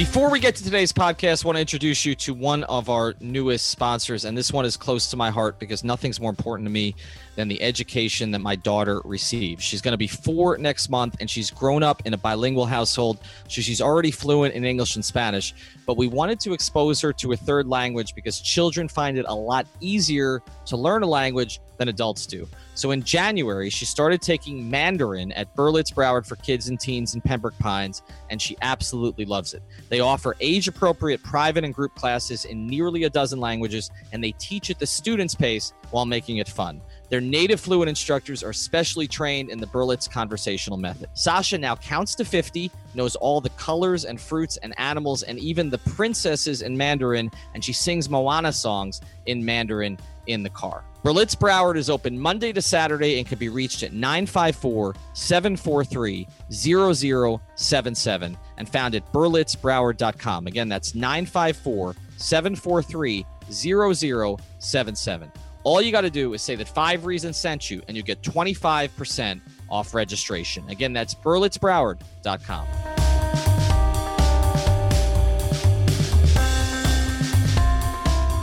Before we get to today's podcast, I want to introduce you to one of our newest sponsors. And this one is close to my heart because nothing's more important to me than the education that my daughter receives. She's going to be four next month and she's grown up in a bilingual household. So she's already fluent in English and Spanish. But we wanted to expose her to a third language because children find it a lot easier to learn a language than adults do. So in January, she started taking Mandarin at Berlitz Broward for kids and teens in Pembroke Pines, and she absolutely loves it. They offer age appropriate private and group classes in nearly a dozen languages, and they teach at the student's pace while making it fun. Their native fluent instructors are specially trained in the Berlitz conversational method. Sasha now counts to 50, knows all the colors and fruits and animals and even the princesses in Mandarin, and she sings Moana songs in Mandarin in the car. Berlitz Broward is open Monday to Saturday and can be reached at 954 743 0077 and found at berlitzbroward.com. Again, that's 954 743 0077. All you got to do is say that Five Reasons sent you, and you get 25% off registration. Again, that's berlitzbroward.com.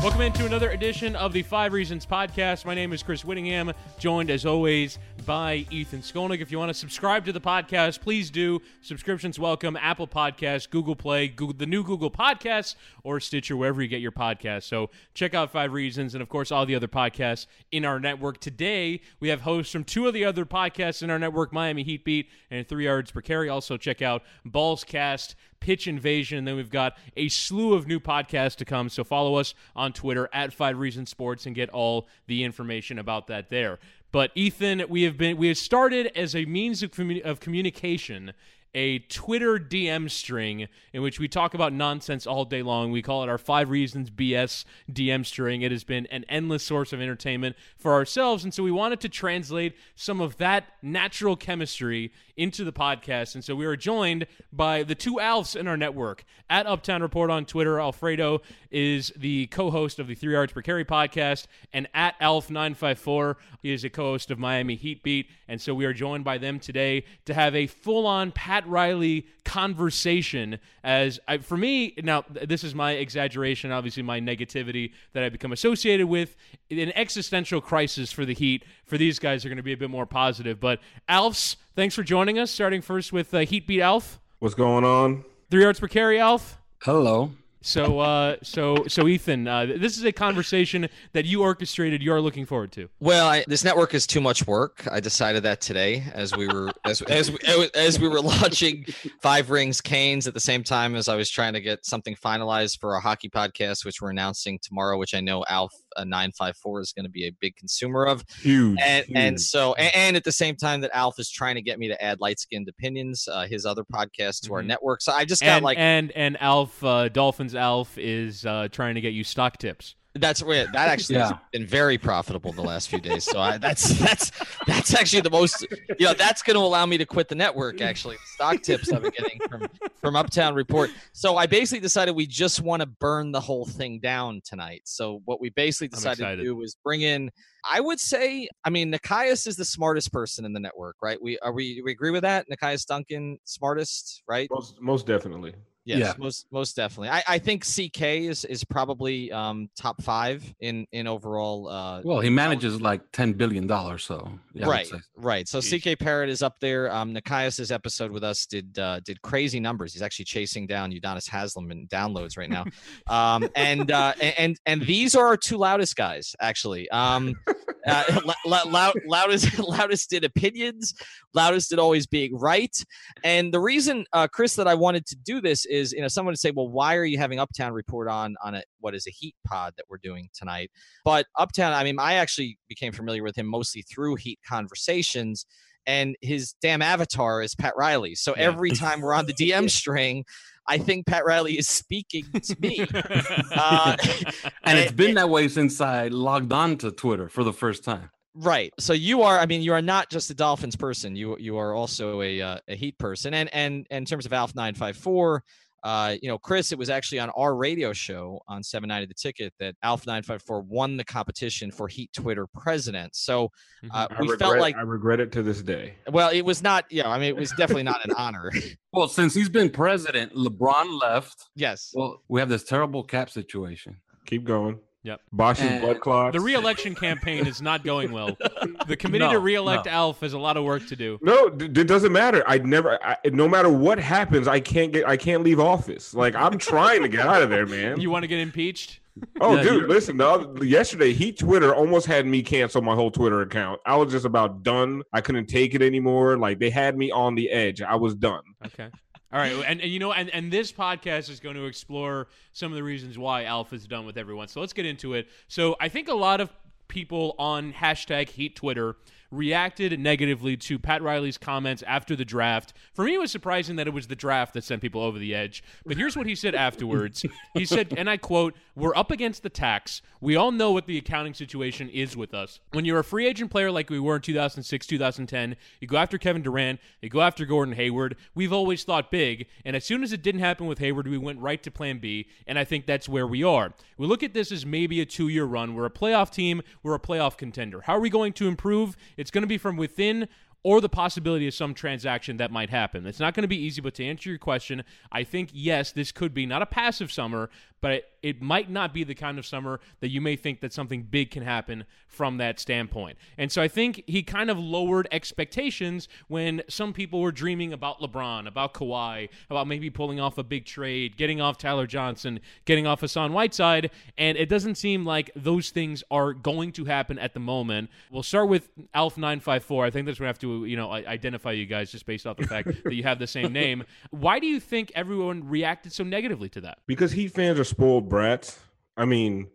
Welcome into another edition of the Five Reasons Podcast. My name is Chris Whittingham, joined as always by Ethan Skolnick. If you want to subscribe to the podcast, please do. Subscriptions welcome. Apple Podcasts, Google Play, Google, the new Google Podcasts, or Stitcher, wherever you get your podcasts. So check out Five Reasons and, of course, all the other podcasts in our network. Today, we have hosts from two of the other podcasts in our network, Miami Heat Beat and Three Yards Per Carry. Also, check out Balls Cast Pitch Invasion. And then we've got a slew of new podcasts to come. So follow us on Twitter at Five Reasons Sports and get all the information about that there. But Ethan, we have been we have started as a means of, of communication a Twitter DM string in which we talk about nonsense all day long. We call it our five reasons BS DM string. It has been an endless source of entertainment for ourselves. And so we wanted to translate some of that natural chemistry into the podcast. And so we are joined by the two Alfs in our network. At Uptown Report on Twitter, Alfredo is the co host of the Three Yards Per Carry podcast. And at Alf954, he is a co host of Miami Heat Beat. And so we are joined by them today to have a full on Pat Riley conversation. As I, for me, now this is my exaggeration, obviously my negativity that I become associated with. An existential crisis for the Heat. For these guys, are going to be a bit more positive. But Alfs, thanks for joining us. Starting first with uh, Heat Beat Alf. What's going on? Three yards per carry, Alf. Hello. So, uh, so, so, Ethan, uh, this is a conversation that you orchestrated. You're looking forward to. Well, I, this network is too much work. I decided that today as we were as as we, as we were launching Five Rings Canes at the same time as I was trying to get something finalized for our hockey podcast, which we're announcing tomorrow. Which I know Alf uh, nine five four is going to be a big consumer of. Huge. And huge. and so and, and, at the same time that Alf is trying to get me to add light skinned opinions, uh, his other podcast to our Mhm. network. So I just got And like and and Alf uh, Dolphins Alf is uh, trying to get you stock tips. That's where that actually has been very profitable the last few days. So I, that's that's that's actually the most you know that's going to allow me to quit the network. Actually, the stock tips I've been getting from from Uptown Report. So I basically decided we just want to burn the whole thing down tonight. So what we basically decided to do was bring in. I would say, I mean, Nikias is the smartest person in the network, right? We are we we agree with that. Nikias Duncan, smartest, right? most, most definitely. Yes, Yeah. most most definitely. I, I think CK is is probably um top five in in overall. Uh, Well, he manages like ten billion dollars, so yeah, right, right. So Jeez. CK Parrott is up there. Um, Nikias's episode with us did uh, did crazy numbers. He's actually chasing down Udonis Haslem in downloads right now. um, and uh, and and these are our two loudest guys actually. Um, uh, loud, loud, loudest loudest did opinions, loudest did always being right. And the reason, uh, Chris, that I wanted to do this is, you know, someone would say, well, why are you having Uptown report on on a what is a Heat pod that we're doing tonight? But Uptown, I mean, I actually became familiar with him mostly through Heat conversations. And his damn avatar is Pat Riley. So Yeah. every time we're on the DM string, I think Pat Riley is speaking to me. Uh, And it's been that way since I logged on to Twitter for the first time. Right. So you are. I mean, you are not just a Dolphins person. You you are also a uh, a Heat person. And and, and in terms of Alf nine five four, uh, you know, Chris, it was actually on our radio show on seven ninety the ticket that Alpha nine five four won the competition for Heat Twitter president. So uh, we regret, felt like, I regret it to this day. well, it was not. Yeah, I mean, it was definitely not an honor. Well, since he's been president, LeBron left. yes. Well, we have this terrible cap situation. Keep going. Yep. Bosh's And blood clots. the reelection campaign is not going well. The committee to No, reelect no. Alf has a lot of work to do. No, d- it doesn't matter. I never. I, no matter what happens, I can't get. I can't leave office. Like I'm trying to get out of there, man. You want to get impeached? oh, Yeah, dude, listen. The other, yesterday, he Twitter almost had me cancel my whole Twitter account. I was just about done. I couldn't take it anymore. Like they had me on the edge. I was done. Okay. All right, and, and you know, and, and this podcast is going to explore some of the reasons why Alf is done with everyone. So let's get into it. So I think a lot of people on hashtag Heat Twitter reacted negatively to Pat Riley's comments after the draft. For me, it was surprising that it was the draft that sent people over the edge. But here's what he said afterwards. He said, and I quote, "We're up against the tax. We all know what the accounting situation is with us. When you're a free agent player like we were in 2006, 2010, you go after Kevin Durant, you go after Gordon Hayward. We've always thought big, and as soon as it didn't happen with Hayward, we went right to Plan B, and I think that's where we are. We look at this as maybe a two-year run. We're a playoff team. We're a playoff contender. How are we going to improve? It's going to be from within." or the possibility of some transaction that might happen. It's not going to be easy, but to answer your question, I think yes, this could be not a passive summer, but it, might not be the kind of summer that you may think that something big can happen from that standpoint. And so I think he kind of lowered expectations when some people were dreaming about LeBron, about Kawhi, about maybe pulling off a big trade, getting off Tyler Johnson, getting off Hassan Whiteside, and it doesn't seem like those things are going to happen at the moment. We'll start with Alf nine five four. I think that's where we have to you know identify you guys just based off the fact that you have the same name. Why do you think everyone reacted so negatively to that? because Heat fans are spoiled brats. I mean,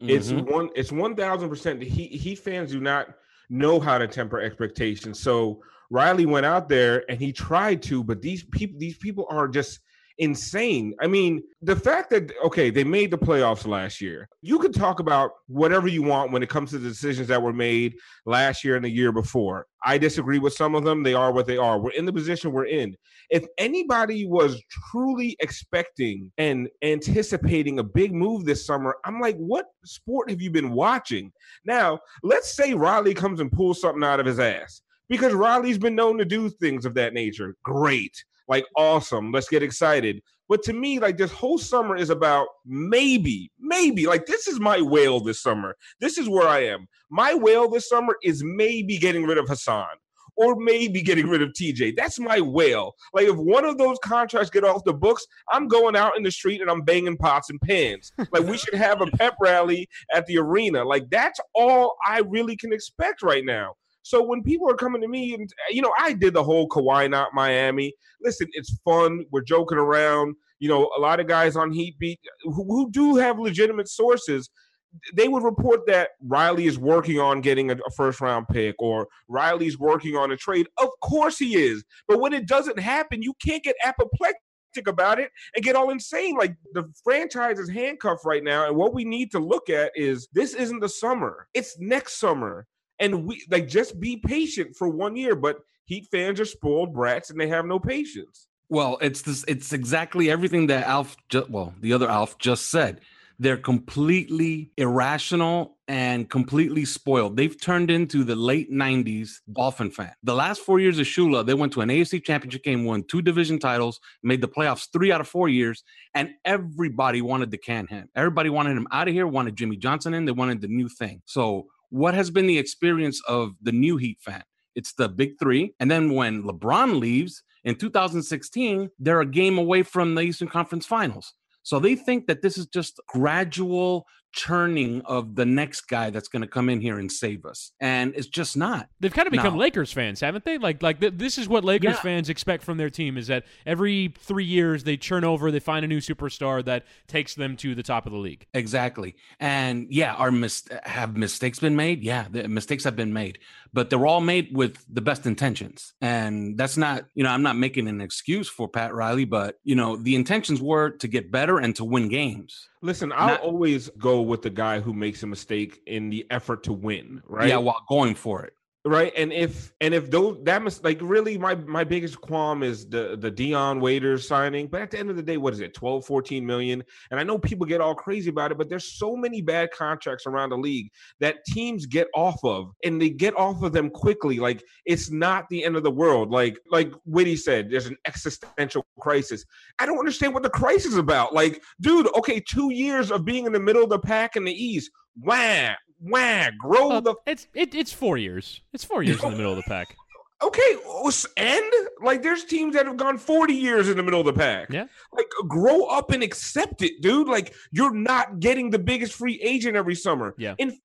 it's Mhm. one. It's one thousand percent. Heat Heat fans do not know how to temper expectations. So Riley went out there and he tried to, but these people, these people are just insane. I mean, the fact that okay, they made the playoffs last year. You could talk about whatever you want when it comes to the decisions that were made last year and the year before. I disagree with some of them. They are what they are. We're in the position we're in. If anybody was truly expecting and anticipating a big move this summer, I'm like, what sport have you been watching? Now, let's say Riley comes and pulls something out of his ass because Riley's been known to do things of that nature. Great. Like, awesome. Let's get excited. But to me, like, this whole summer is about maybe, maybe, like, this is my whale this summer. This is where I am. My whale this summer is maybe getting rid of Hassan or maybe getting rid of TJ. That's my whale. Like, if one of those contracts get off the books, I'm going out in the street and I'm banging pots and pans. Like, we should have a pep rally at the arena. Like, that's all I really can expect right now. So when people are coming to me, and you know, I did the whole Kawhi not Miami. Listen, it's fun. We're joking around. You know, a lot of guys on Heat Beat who, who do have legitimate sources. They would report that Riley is working on getting a, a first round pick or Riley's working on a trade. Of course he is. But when it doesn't happen, you can't get apoplectic about it and get all insane. Like the franchise is handcuffed right now. And what we need to look at is this isn't the summer, it's next summer. And we like just be patient for one year. But Heat fans are spoiled brats and they have no patience. Well, it's this. It's exactly everything that Alf. Ju- well, the other Alf just said. they're completely irrational and completely spoiled. They've turned into the late 90s Dolphin fan. The last four years of Shula, they went to an AFC championship game, won two division titles, made the playoffs three out of four years, and everybody wanted to can him. Everybody wanted him out of here, wanted Jimmy Johnson in, they wanted the new thing. So, what has been the experience of the new Heat fan? It's the big three. And then when LeBron leaves in 2016, they're a game away from the Eastern Conference Finals. So they think that this is just gradual churning of the next guy that's going to come in here and save us, and it's just not. They've kind of become Lakers fans, haven't they? Like, like th- this is what Lakers yeah. fans expect from their team: is that every three years they churn over, they find a new superstar that takes them to the top of the league. Exactly, and yeah, are mis- have mistakes been made? Yeah, the mistakes have been made, but they're all made with the best intentions, and that's not, you know, I'm not making an excuse for Pat Riley, but you know, the intentions were to get better and to win games. Listen, I'll Not, always go with the guy who makes a mistake in the effort to win, right? Yeah, while going for it right? And if and if those that must like really my my biggest qualm is the the dion waiters signing. But at the end of the day what is it 12 14 million? And i know people get all crazy about it but there's so many bad contracts around the league that teams get off of and they get off of them quickly. Like it's not the end of the world. Like like Witty said there's an existential crisis. I don't understand what the crisis is about. Like dude okay two years of being in the middle of the pack in the east. Wham wah, grow uh, the. It's it, it's four years. It's four years in the middle of the pack. Okay, and like there's teams that have gone 40 years in the middle of the pack. Yeah, like grow up and accept it, dude. Like you're not getting the biggest free agent every summer. Yeah. In fact,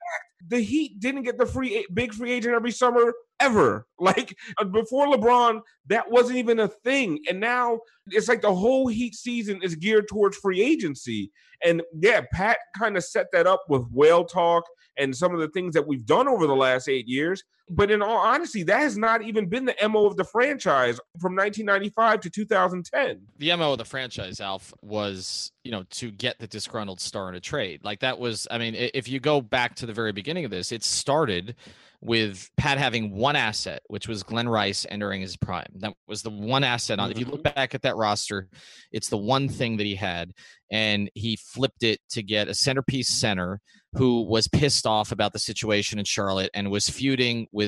the Heat didn't get the free big free agent every summer ever. Like uh, before LeBron, that wasn't even a thing. And now it's like the whole Heat season is geared towards free agency. And yeah, Pat kind of set that up with whale talk and some of the things that we've done over the last eight years. But in all honesty, that has not even been the MO of the franchise from 1995 to 2010. The MO of the franchise, Alf, was, you know, to get the disgruntled star in a trade. Like that was, I mean, if you go back to the very beginning of this, it started with Pat having one asset, which was Glen Rice entering his prime. That was the one asset on. If you look mm-hmm. back at that roster, it's the one thing that he had, and he flipped it to get a centerpiece center who was pissed off about the situation in Charlotte and was feuding with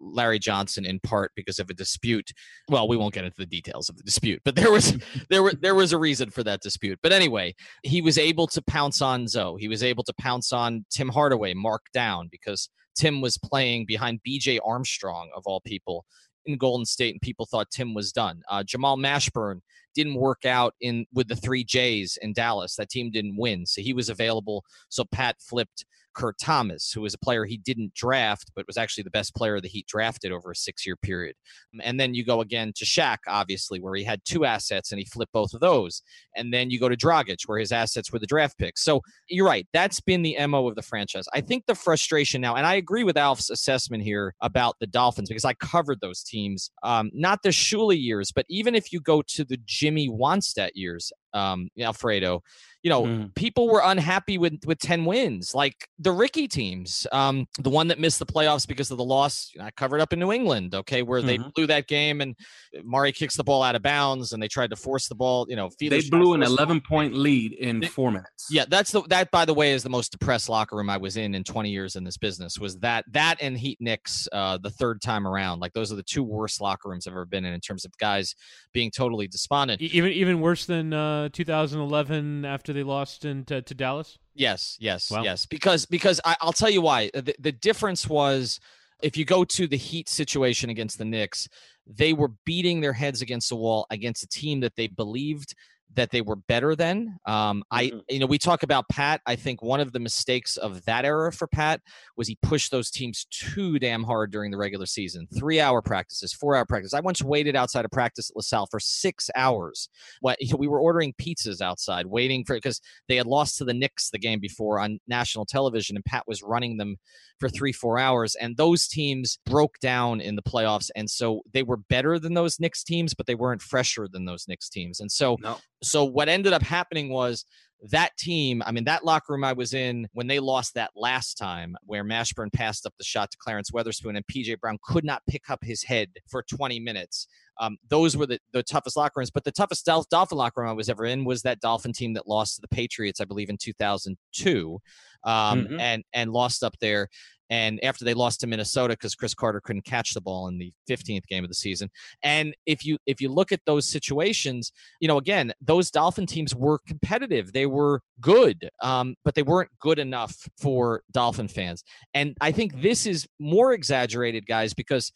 Larry Johnson in part because of a dispute. Well, we won't get into the details of the dispute, but there was there were there was a reason for that dispute. But anyway, he was able to pounce on Zo. He was able to pounce on Tim Hardaway, mark down because Tim was playing behind BJ Armstrong of all people in Golden State, and people thought Tim was done. Uh, Jamal Mashburn didn't work out in with the three J's in Dallas. That team didn't win, so he was available. So Pat flipped Kurt Thomas, who was a player he didn't draft, but was actually the best player that he drafted over a six year period. And then you go again to Shaq, obviously, where he had two assets and he flipped both of those. And then you go to Dragic, where his assets were the draft picks. So you're right. That's been the MO of the franchise. I think the frustration now, and I agree with Alf's assessment here about the Dolphins because I covered those teams, um, not the Shula years, but even if you go to the Jimmy Wannstedt years, um, Alfredo, you know, mm. people were unhappy with with 10 wins, like the Ricky teams. Um, the one that missed the playoffs because of the loss, I covered up in New England, okay, where mm-hmm. they blew that game and Mare kicks the ball out of bounds and they tried to force the ball, you know, they blew an 11 point lead in they, 4 minutes. Yeah, that's the that by the way is the most depressed locker room I was in in 20 years in this business was that that and Heat Knicks uh the third time around. Like those are the two worst locker rooms I've ever been in in terms of guys being totally despondent. Even even worse than uh 2011 after they lost in to, to Dallas? Yes, yes, yes. Because because I, will tell you why. The, the difference was if you go to the Heat situation against the Knicks, they were beating their heads against the wall against a team that they believed that they were better than. Um, I, mm-hmm. you know, we talk about Pat. I think one of the mistakes of that era for Pat was he pushed those teams too damn hard during the regular season. Three hour practices, four hour practice. I once waited outside of practice at LaSalle for six hours. What we were ordering pizzas outside, waiting for because they had lost to the Knicks the game before on national television, and Pat was running them for three, four hours. And those teams broke down in the playoffs, and so they were better than those Knicks teams, but they weren't fresher than those Knicks teams. And so no. So what ended up happening was that team, I mean, that locker room I was in when they lost that last time, where Mashburn passed up the shot to Clarence Weatherspoon and PJ Brown could not pick up his head for 20 minutes. Um, those were the, the toughest locker rooms. But the toughest Dolphin locker room I was ever in was that Dolphin team that lost to the Patriots, I believe, in 2002, um, mm-hmm. and and lost up there. And after they lost to Minnesota because Cris Carter couldn't catch the ball in the 15th game of the season. And if you if you look at those situations, you know, again, those Dolphin teams were competitive. They were good, um, but they weren't good enough for Dolphin fans. And I think this is more exaggerated, guys, because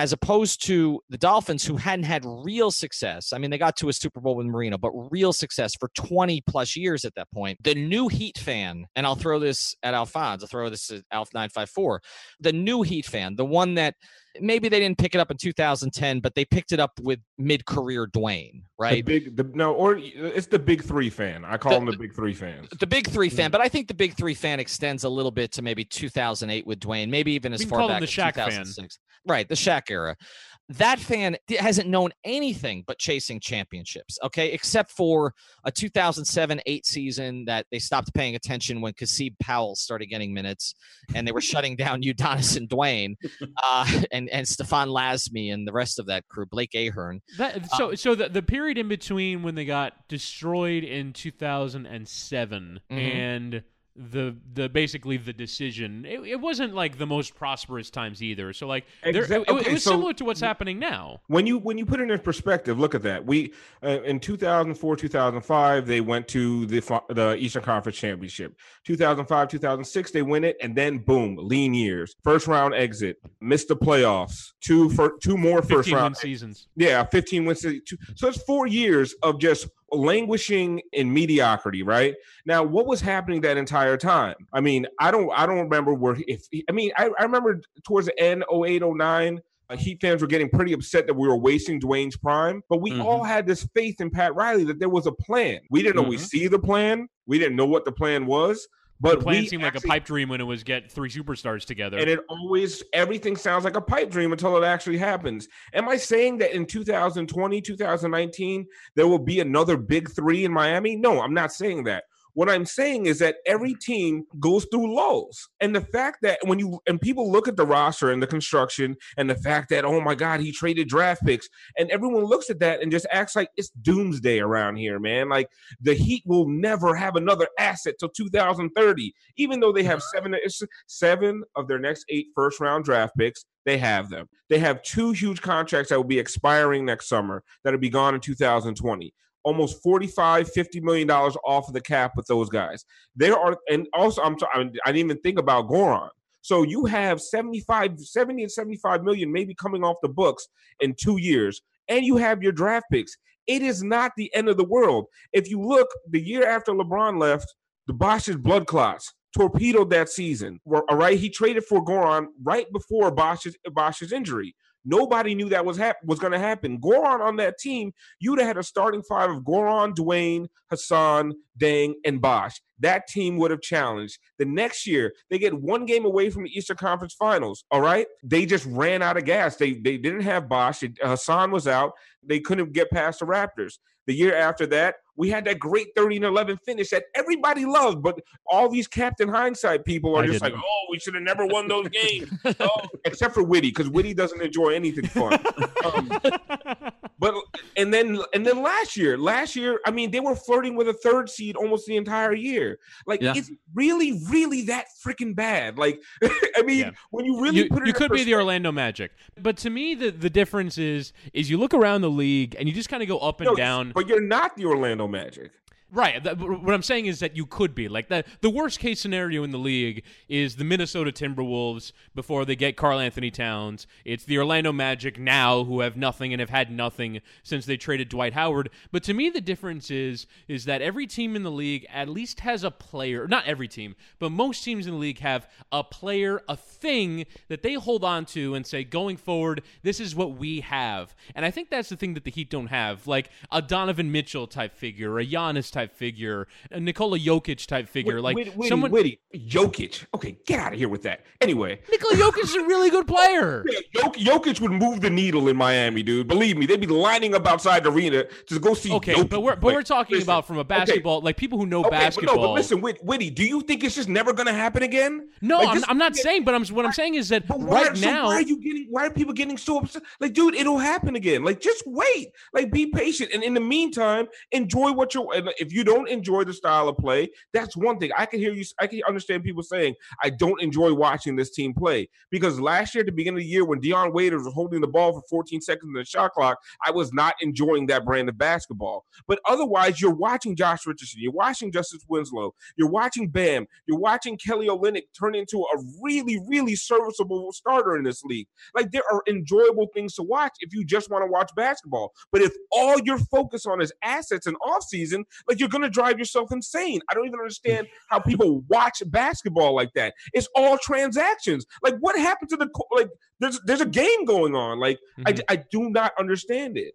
as opposed to the Dolphins, who hadn't had real success. I mean, they got to a Super Bowl with Marino, but real success for 20 plus years at that point. The new Heat fan, and I'll throw this at Alphonse, I'll throw this at Alf954, the new Heat fan, the one that maybe they didn't pick it up in 2010, but they picked it up with mid-career Dwyane, right? The big, the, no, or it's the big three fan. I call the, them the big three fans. The big three fan, mm-hmm. but I think the big three fan extends a little bit to maybe 2008 with Dwyane, maybe even as far back as 2006. Fan. Right, the Shaq era that fan hasn't known anything but chasing championships, okay, except for a 2007 8 season that they stopped paying attention when Kasib Powell started getting minutes and they were shutting down Udonis and Dwyane uh, and, and Stefan Lasme and the rest of that crew, Blake Ahearn. That, so, um, so the, the period in between when they got destroyed in 2007 mm-hmm. and the the basically the decision. It, it, wasn't like the most prosperous times either. So like exactly. it, it, was so similar to what's happening now. When you when you put it in perspective, look at that. We uh, in 2004 2005 they went to the the Eastern Conference Championship. 2005 2006 they win it and then boom, lean years. First round exit, missed the playoffs. Two for two more first round seasons. Yeah, 15 wins. So it's 4 years of just languishing in mediocrity, right? Now, what was happening that entire time? I mean, I don't I don't remember where if I mean, I, I remember towards the end 08, 09, uh, Heat fans were getting pretty upset that we were wasting Dwyane's prime, but we mm-hmm. all had this faith in Pat Riley that there was a plan. We didn't mm-hmm. always see the plan. We didn't know what the plan was, but the plan seemed actually, like a pipe dream when it was get three superstars together. And it always everything sounds like a pipe dream until it actually happens. Am I saying that in 2020, 2019, there will be another big three in Miami? No, I'm not saying that. What I'm saying is that every team goes through lulls. And the fact that when you and people look at the roster and the construction and the fact that, oh my God, he traded draft picks, and everyone looks at that and just acts like it's doomsday around here, man. Like the Heat will never have another asset till 2030, even though they have seven, seven of their next eight first round draft picks. They have them. They have two huge contracts that will be expiring next summer that'll be gone in 2020 almost 45 50 million dollars off of the cap with those guys. There are and also i'm i didn't even think about goran so you have 75 70 and 75 million maybe coming off the books in two years and you have your draft picks. It is not the end of the world. If you look the year after lebron left the bosh's blood clots torpedoed that season. All right he traded for goran right before bosh's, bosh's injury Nobody knew that was hap- was going to happen. Goran on that team, you'd have had a starting five of Goran, Dwyane, Hassan, Deng, and Bosh. That team would have challenged. The next year, they get one game away from the Eastern Conference Finals. All right, they just ran out of gas. They they didn't have Bosh. Hassan was out. They couldn't get past the Raptors. The year after that, we had that great 30 and 11 finish that everybody loved, but all these captain hindsight people are I just didn't. like, oh, we should have never won those games. oh, except for Witty, because Witty doesn't enjoy anything fun. um, but and then and then last year, last year, I mean, they were flirting with a third seed almost the entire year. Like, yeah. it's really, really that freaking bad. Like, I mean, yeah. when you really you, put it, you could be the Orlando Magic, but to me, the the difference is is you look around the league and you just kind of go up and no, down. But you're not the Orlando No magic. Right. what I'm saying is that you could be like that. The worst case scenario in the league is the Minnesota Timberwolves before they get Karl-Anthony Towns. It's the Orlando Magic now who have nothing and have had nothing since they traded Dwight Howard. But to me, the difference is is that every team in the league at least has a player. Not every team, but most teams in the league have a player, a thing that they hold on to and say, going forward, this is what we have. And I think that's the thing that the Heat don't have, like a Donovan Mitchell type figure, a Giannis type type figure, a Nikola Jokic type figure, like Witty, someone. Witty, Jokic. Okay, get out of here with that. Anyway, Nikola Jokic is a really good player. yeah, Jok- Jokic would move the needle in Miami, dude. Believe me, they'd be lining up outside the arena to go see. Okay, Jokic but we're but play. we're talking Listen, about from a basketball, like people who know Okay, basketball. but no, but listen, Whit- Witty, do you think it's just never going to happen again? No, Like, I'm, this- I'm not saying, but I'm what I'm saying is that why, right so now, why are you getting? Why are people getting so upset? Like, dude, it'll happen again. Like, just wait. Like, be patient, and in the meantime, enjoy what you're. and If you don't enjoy the style of play, that's one thing. I can hear you. I can understand people saying, "I don't enjoy watching this team play," because last year at the beginning of the year, when Dion Waiters was holding the ball for 14 seconds in the shot clock, I was not enjoying that brand of basketball. But otherwise, you're watching Josh Richardson, you're watching Justice Winslow, you're watching Bam, you're watching Kelly Olynyk turn into a really, really serviceable starter in this league. Like there are enjoyable things to watch if you just want to watch basketball. But if all you're focused on is assets and offseason, like you're gonna drive yourself insane. I don't even understand how people watch basketball like that. It's all transactions. Like what happened to the like? There's there's a game going on. Like I, mm-hmm. I do not understand it.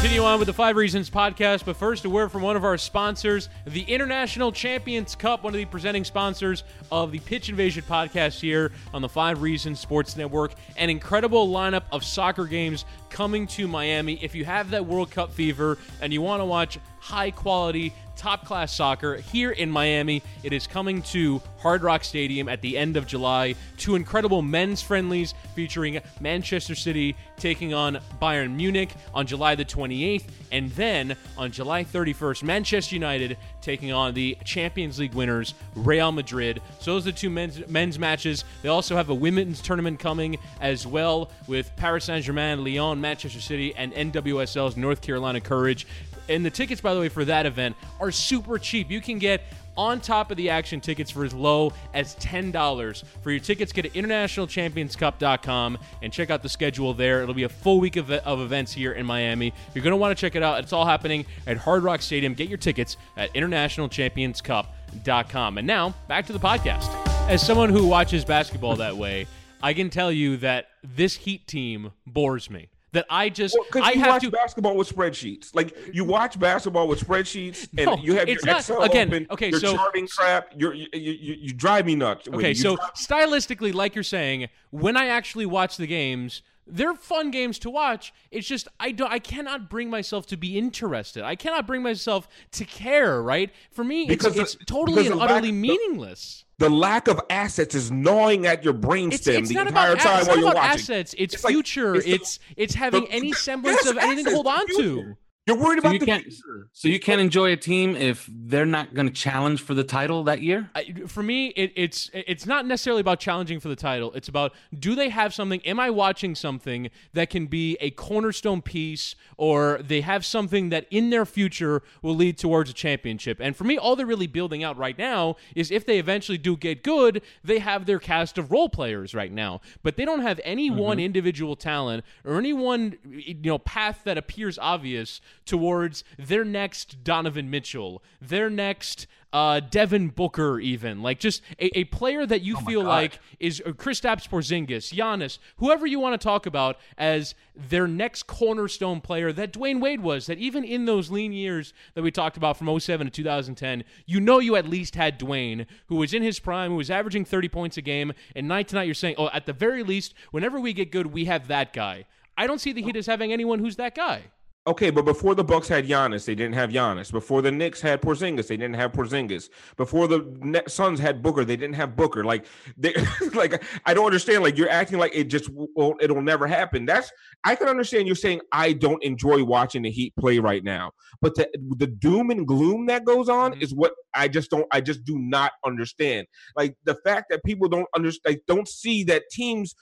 Continue on with the Five Reasons podcast, but first, a word from one of our sponsors, the International Champions Cup, one of the presenting sponsors of the Pitch Invasion podcast here on the Five Reasons Sports Network. An incredible lineup of soccer games coming to Miami. If you have that World Cup fever and you want to watch high quality, top class soccer here in Miami, it is coming to Hard Rock Stadium at the end of July. Two incredible men's friendlies featuring Manchester City taking on Bayern Munich on July the 28th, and then on July 31st, Manchester United taking on the Champions League winners, Real Madrid. So those are the two men's men's matches. They also have a women's tournament coming as well with Paris Saint Germain, Lyon, Manchester City, and NWSL's North Carolina Courage. And the tickets, by the way, for that event are super cheap. You can get on top of the action tickets for as low as $10. For your tickets, get to internationalchampionscup.com and check out the schedule there. It'll be a full week of, of events here in Miami. You're going to want to check it out. It's all happening at Hard Rock Stadium. Get your tickets at internationalchampionscup.com. And now, back to the podcast. As someone who watches basketball that way, I can tell you that this Heat team bores me. That I just Because I you have watch to basketball with spreadsheets. Like you watch basketball with spreadsheets, and No, you have it's your not- Excel again, open. okay, you're so- charting crap. You're, you, you you drive me nuts. Okay, so stylistically, like you're saying, when I actually watch the games, they're fun games to watch. It's just I don't, I cannot bring myself to be interested. I cannot bring myself to care. Right? For me, it's, the- it's totally because and the lack- utterly the- meaningless. the lack of assets is gnawing at your brainstem the entire about, time while you're watching. assets. It's, It's like- future. it's the- it's it's having any semblance yes, of anything to hold on to. Future. You're worried So about you the can't. future. So you can't enjoy a team if they're not going to challenge for the title that year. I, for me, it, it's it's not necessarily about challenging for the title. It's about do they have something? Am I watching something that can be a cornerstone piece, or they have something that in their future will lead towards a championship? And for me, all they're really building out right now is if they eventually do get good, they have their cast of role players right now, but they don't have any one mm-hmm. individual talent or any one you know path that appears obvious towards their next Donovan Mitchell, their next uh, Devin Booker, even like just a, a player that you feel like is uh, Kristaps Porzingis, Giannis, whoever you want to talk about as their next cornerstone player that Dwyane Wade was. That even in those lean years that we talked about from 07 to 2010, you know you at least had Dwyane, who was in his prime, who was averaging 30 points a game, and night to night you're saying, oh, at the very least, whenever we get good, we have that guy. I don't see the Heat as having anyone who's that guy. Okay, but before the Bucks had Giannis, they didn't have Giannis. Before the Knicks had Porzingis, they didn't have Porzingis. Before the Net- Suns had Booker, they didn't have Booker. Like, they, like I don't understand. Like you're acting like it just won't. It'll never happen. That's I can understand. You're saying I don't enjoy watching the Heat play right now, but the the doom and gloom that goes on Mhm. is what I just don't. I just do not understand. Like the fact that people don't understand, like, don't see that teams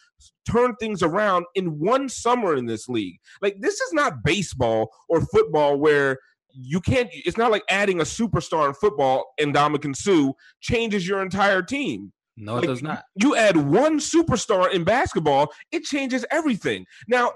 turn things around in one summer in this league. Like this is not baseball or football where you can't. It's not like adding a superstar in football and Dominican Sue changes your entire team. No, Like, it does not. You add one superstar in basketball, it changes everything. Now,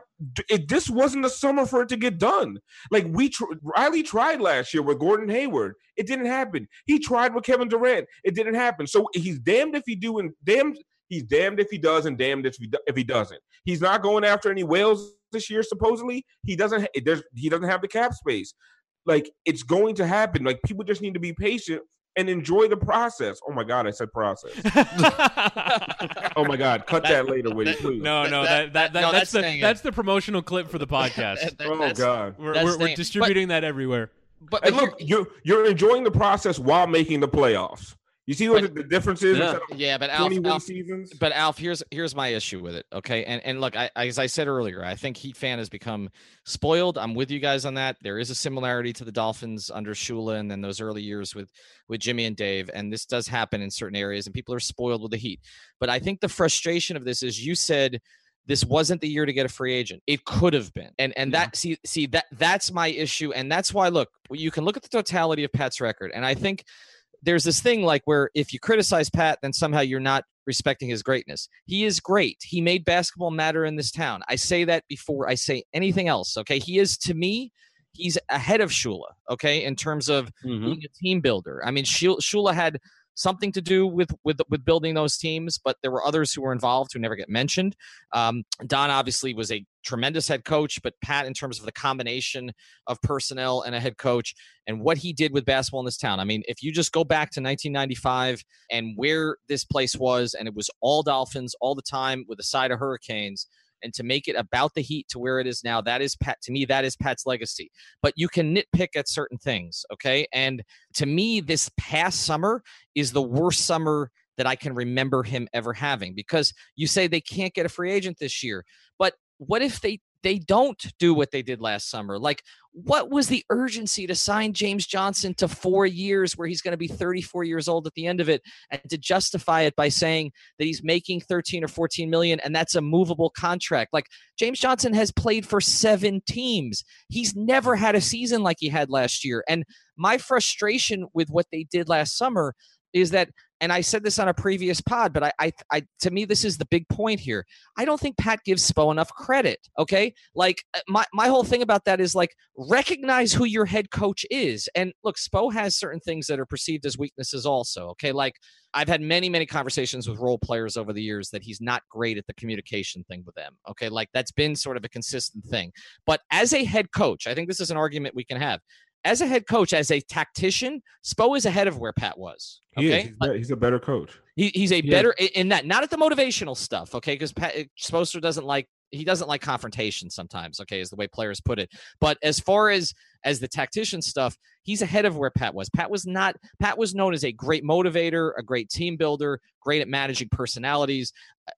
it, this wasn't the summer for it to get done. Like we, tr- Riley tried last year with Gordon Hayward, it didn't happen. He tried with Kevin Durant, it didn't happen. So he's damned if he do and damned he's damned if he does and damned if he do- if he doesn't. He's not going after any whales this year. Supposedly, he doesn't. ha- There's he doesn't have the cap space. like it's going to happen. Like people just need to be patient and enjoy the process. Oh my god, I said process. oh my god, cut that, later, Woody, please. no, no, that, that, that, no, that's, that's the that's the promotional clip for the podcast. That- oh god. we're, we're, we're staying- distributing that everywhere. But, And but look, you're you're enjoying the process while making the playoffs. You see what But- the difference is? Yeah. Yeah, but Alf, Alf, seasons. but Alf, here's here's my issue with it. Okay, and and look, I, as I said earlier, I think Heat fan has become spoiled. I'm with you guys on that. There is a similarity to the Dolphins under Shula and then those early years with with Jimmy and Dave, and this does happen in certain areas, and people are spoiled with the Heat. But I think the frustration of this is you said this wasn't the year to get a free agent. It could have been. And and that see see that that's my issue and that's why look, you can look at the totality of Pat's record and I think there's this thing like where if you criticize Pat then somehow you're not respecting his greatness. He is great. He made basketball matter in this town. I say that before I say anything else, okay? He is to me he's ahead of Shula, okay, in terms of Mhm. being a team builder. I mean, Shula had something to do with with with building those teams, but there were others who were involved who never get mentioned. Um, Don obviously was a tremendous head coach, but Pat, in terms of the combination of personnel and a head coach and what he did with basketball in this town. I mean, if you just go back to 1995 and where this place was, and it was all Dolphins all the time with a side of Hurricanes. And to make it about the Heat to where it is now, that is Pat. To me, that is Pat's legacy. But you can nitpick at certain things, okay? And to me, this past summer is the worst summer that I can remember him ever having because you say they can't get a free agent this year. But what if they they don't do what they did last summer? Like what was the urgency to sign James Johnson to 4 years where he's going to be 34 years old at the end of it and to justify it by saying that he's making 13 or 14 million and that's a movable contract. Like James Johnson has played for 7 teams. He's never had a season like he had last year. And my frustration with what they did last summer is that and I said this on a previous pod, but I, I, I, to me, this is the big point here. I don't think Pat gives Spo enough credit. Okay, like uh, my my whole thing about that is like recognize who your head coach is, and look, Spo has certain things that are perceived as weaknesses also. Okay, like I've had many many conversations with role players over the years that he's not great at the communication thing with them. Okay, like that's been sort of a consistent thing. But as a head coach, I think this is an argument we can have as a head coach, as a tactician, Spo is ahead of where Pat was. He. Okay, He's, he's a better coach. he, he's a Yeah. better in- in that, not at the motivational stuff. Okay, because Pat uh, Sposter doesn't like he doesn't like confrontation sometimes. Okay, is the way players put it. But as far as as the tactician stuff, he's ahead of where Pat was. Pat was not. Pat was known as a great motivator, a great team builder, great at managing personalities,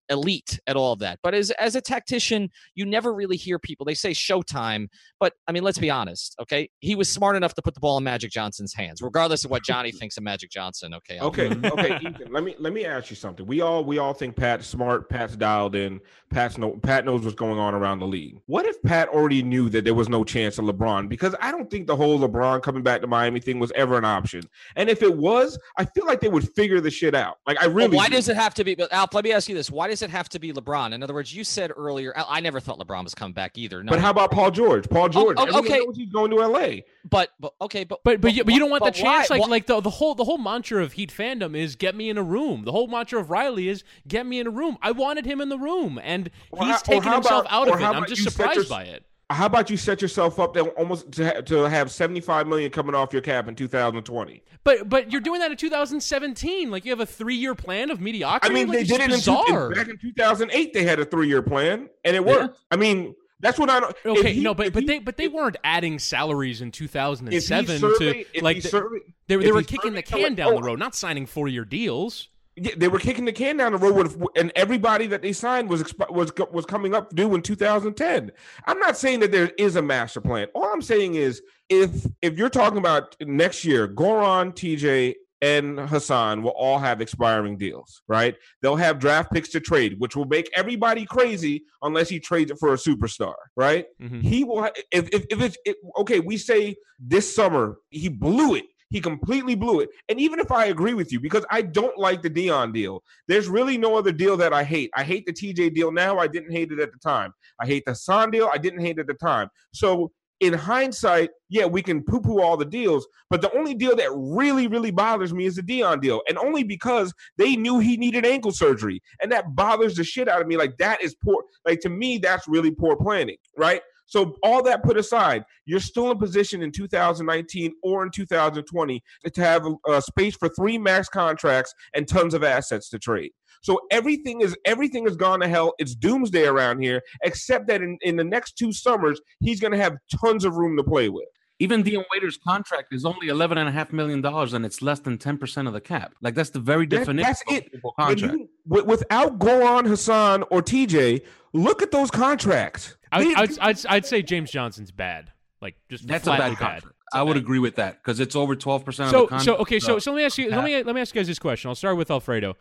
elite at all of that. But as as a tactician, you never really hear people. They say Showtime, but I mean, let's be honest. Okay, he was smart enough to put the ball in Magic Johnson's hands, regardless of what Johnny thinks of Magic Johnson. Okay, I'll- Okay, okay, Ethan. Let me let me ask you something. We all we all think Pat's smart. Pat's dialed in. Pat's know Pat knows what's going on around the league. What if Pat already knew that there was no chance of LeBron? Because I don't think the whole LeBron coming back to Miami thing was ever an option. And if it was, I feel like they would figure the shit out. Like I Well, really. why do. does it have to be? But Alf, let me ask you this: Why does it have to be LeBron? In other words, you said earlier, I I never thought LeBron was coming back either. No, But how about Paul George? Paul oh, George. oh, Everyone okay. knows he's going to LA. but, but okay, but But but you, but you don't want the but why- chance like why- like the, the whole the whole mantra of Heat fandom is get me in a room. The whole mantra of Riley is get me in a room. I wanted him in the room, and Or he's how- taken himself about- out of it. I'm just surprised your- by it. How about you set yourself up to almost to, ha- to have 75 million coming off your cap in 2020? But but you're doing that in 2017. Like you have a three year plan of mediocrity I mean, Like, they did it in, two, in back in 2008. They had a three-year plan, and it worked. I mean, that's what I don't. Okay, he- no, but but he- they but they weren't adding salaries in 2007 surveyed- to like the- surveyed- they, they were kicking the can down oh, the road, not signing four year deals. Yeah, they were kicking the can down the road, with, and everybody that they signed was expi- was was coming up due in 2010. I'm not saying that there is a master plan. All I'm saying is, if if you're talking about next year, Goran, TJ, and Hassan will all have expiring deals, right? They'll have draft picks to trade, which will make everybody crazy unless he trades it for a superstar, right? Mhm. He will. Ha- if if, if it's it, okay, we say this summer he blew it. He completely blew it. And even if I agree with you, because I don't like the Dion deal, there's really no other deal that I hate. I hate the TJ deal now. I didn't hate it at the time. I hate the Hassan deal. I didn't hate it at the time. So in hindsight, yeah, we can poo-poo all the deals, but the only deal that really, really bothers me is the Dion deal, and only because they knew he needed ankle surgery, and that bothers the shit out of me. Like that is poor. Like to me, that's really poor planning, right? So all that put aside, you're still in position in 2019 or in 2020 to have a space for three max contracts and tons of assets to trade. So everything is everything has gone to hell. It's doomsday around here, except that in, in the next two summers, he's going to have tons of room to play with. Even Dion Waiters' contract is only eleven and a half million dollars, and it's less than ten percent of the cap. Like that's the very That- definition. that's of it. contract. You- wi- without Goran Hassan or TJ, look at those contracts. I, They- I'd, I'd, I'd say James Johnson's bad. Like just That's a bad flatly contract. I would uh, agree with that because it's over twelve percent of So the contract. so okay so so let me ask you let me let me ask you guys this question. I'll start with Alfredo.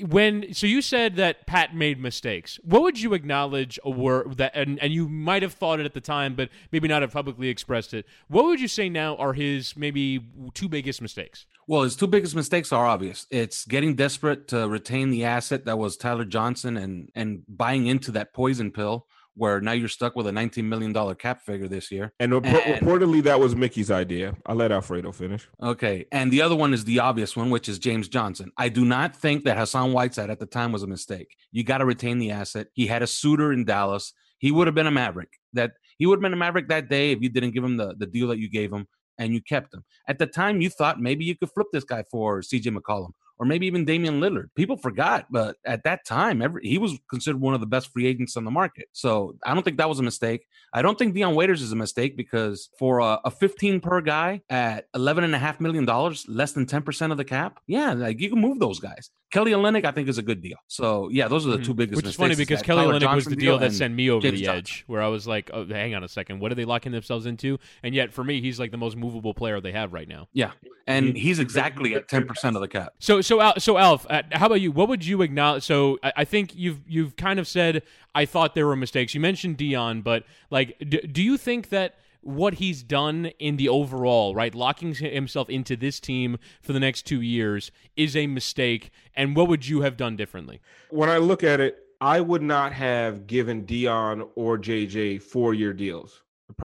When so you said that Pat made mistakes. What would you acknowledge were that and, and you might have thought it at the time, but maybe not have publicly expressed it. What would you say now are his maybe two biggest mistakes? Well, his two biggest mistakes are obvious. It's getting desperate to retain the asset that was Tyler Johnson and and buying into that poison pill where now you're stuck with a 19 million dollar cap figure this year. and rep- And- reportedly that was Micky's idea. I'll let Alfredo finish. Okay. And the other one is the obvious one, which is James Johnson. I do not think that Hassan Whiteside at the time was a mistake. You got to retain the asset. He had a suitor in Dallas. He would have been a Maverick. That he would have been a Maverick that day if you didn't give him the, the deal that you gave him and you kept him. At the time, you thought maybe you could flip this guy for CJ McCollum or maybe even Damian Lillard. People forgot, but at that time, every, he was considered one of the best free agents on the market. So I don't think that was a mistake. I don't think Dion Waiters is a mistake because for a, a 15 per guy at 11 and a half million dollars, less than 10% of the cap, yeah, like you can move those guys. Kelly Olynyk, I think, is a good deal. So yeah, those are the two biggest Mm-hmm. Which is funny because Kelly Tyler Olynyk was the deal that sent me over James the Johnson. edge, where I was like, oh, "Hang on a second, what are they locking themselves into?" And yet, for me, he's like the most movable player they have right now. Yeah, and he's exactly at 10% of the cap. So, so, Al, so, Alf, uh, how about you? What would you acknowledge? So, I, I think you've you've kind of said I thought there were mistakes. You mentioned Dion, but like, d- do you think that what he's done in the overall, right, locking himself into this team for the next two years is a mistake? And what would you have done differently? When I look at it, I would not have given Dion or JJ four year deals.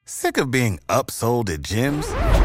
Sick of being upsold at gyms?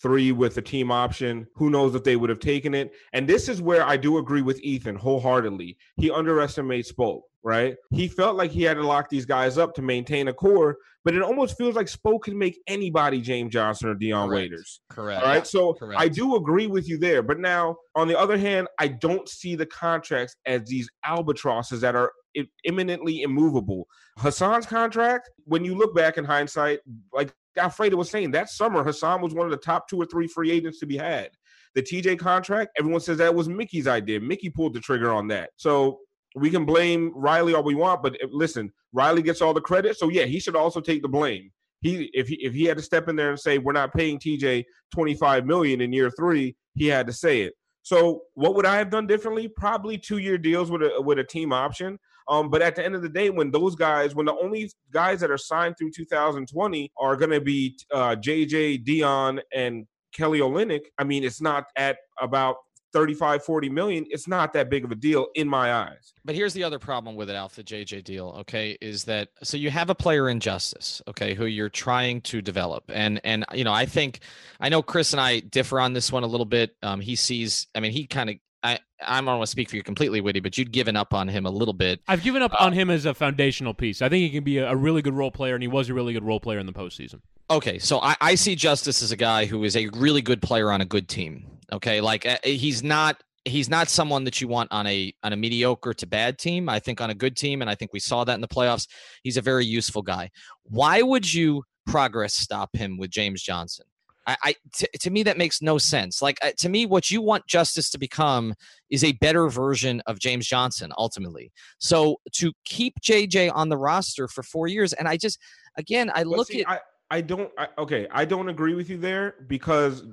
three with the team option. Who knows if they would have taken it? And this is where I do agree with Ethan wholeheartedly. He underestimates Spoke, right? He felt like he had to lock these guys up to maintain a core, but it almost feels like Spoke can make anybody James Johnson or Dion Correct. Waiters. Correct. All right. So Correct. I do agree with you there. But now, on the other hand, I don't see the contracts as these albatrosses that are imminently immovable. Hassan's contract, when you look back in hindsight, like Alfredo was saying, that summer, Hassan was one of the top two or three free agents to be had. The TJ contract, everyone says that was Micky's idea. Micky pulled the trigger on that. So we can blame Riley all we want, but eh, listen, Riley gets all the credit. So yeah, he should also take the blame. He if he if he had to step in there and say we're not paying TJ 25 million in year three, he had to say it. So what would I have done differently? Probably two year deals with a with a team option. Um, but at the end of the day, when those guys, when the only guys that are signed through 2020 are going to be uh, JJ, Dion, and Kelly Olynyk, I mean, it's not at about 35, 40 million. It's not that big of a deal in my eyes. But here's the other problem with it, Alpha JJ deal. Okay, is that so you have a player in Justice, okay, who you're trying to develop, and and you know I think I know Chris and I differ on this one a little bit. Um, he sees, I mean, he kind of. I, I don't want to speak for you completely, Witty, but you'd given up on him a little bit. I've given Uh, up on him as a foundational piece. I think he can be a, a really good role player, and he was a really good role player in the postseason. Okay, so I, I see Justice as a guy who is a really good player on a good team. Okay, like uh, he's not he's not someone that you want on a on a mediocre to bad team. I think on a good team, and I think we saw that in the playoffs. He's a very useful guy. Why would you progress stop him with James Johnson? I, I t- to me that makes no sense. Like uh, to me, what you want Justice to become is a better version of James Johnson ultimately. So to keep JJ on the roster for four years, and I just again I But look see, at I, I don't I, okay i don't agree with you there because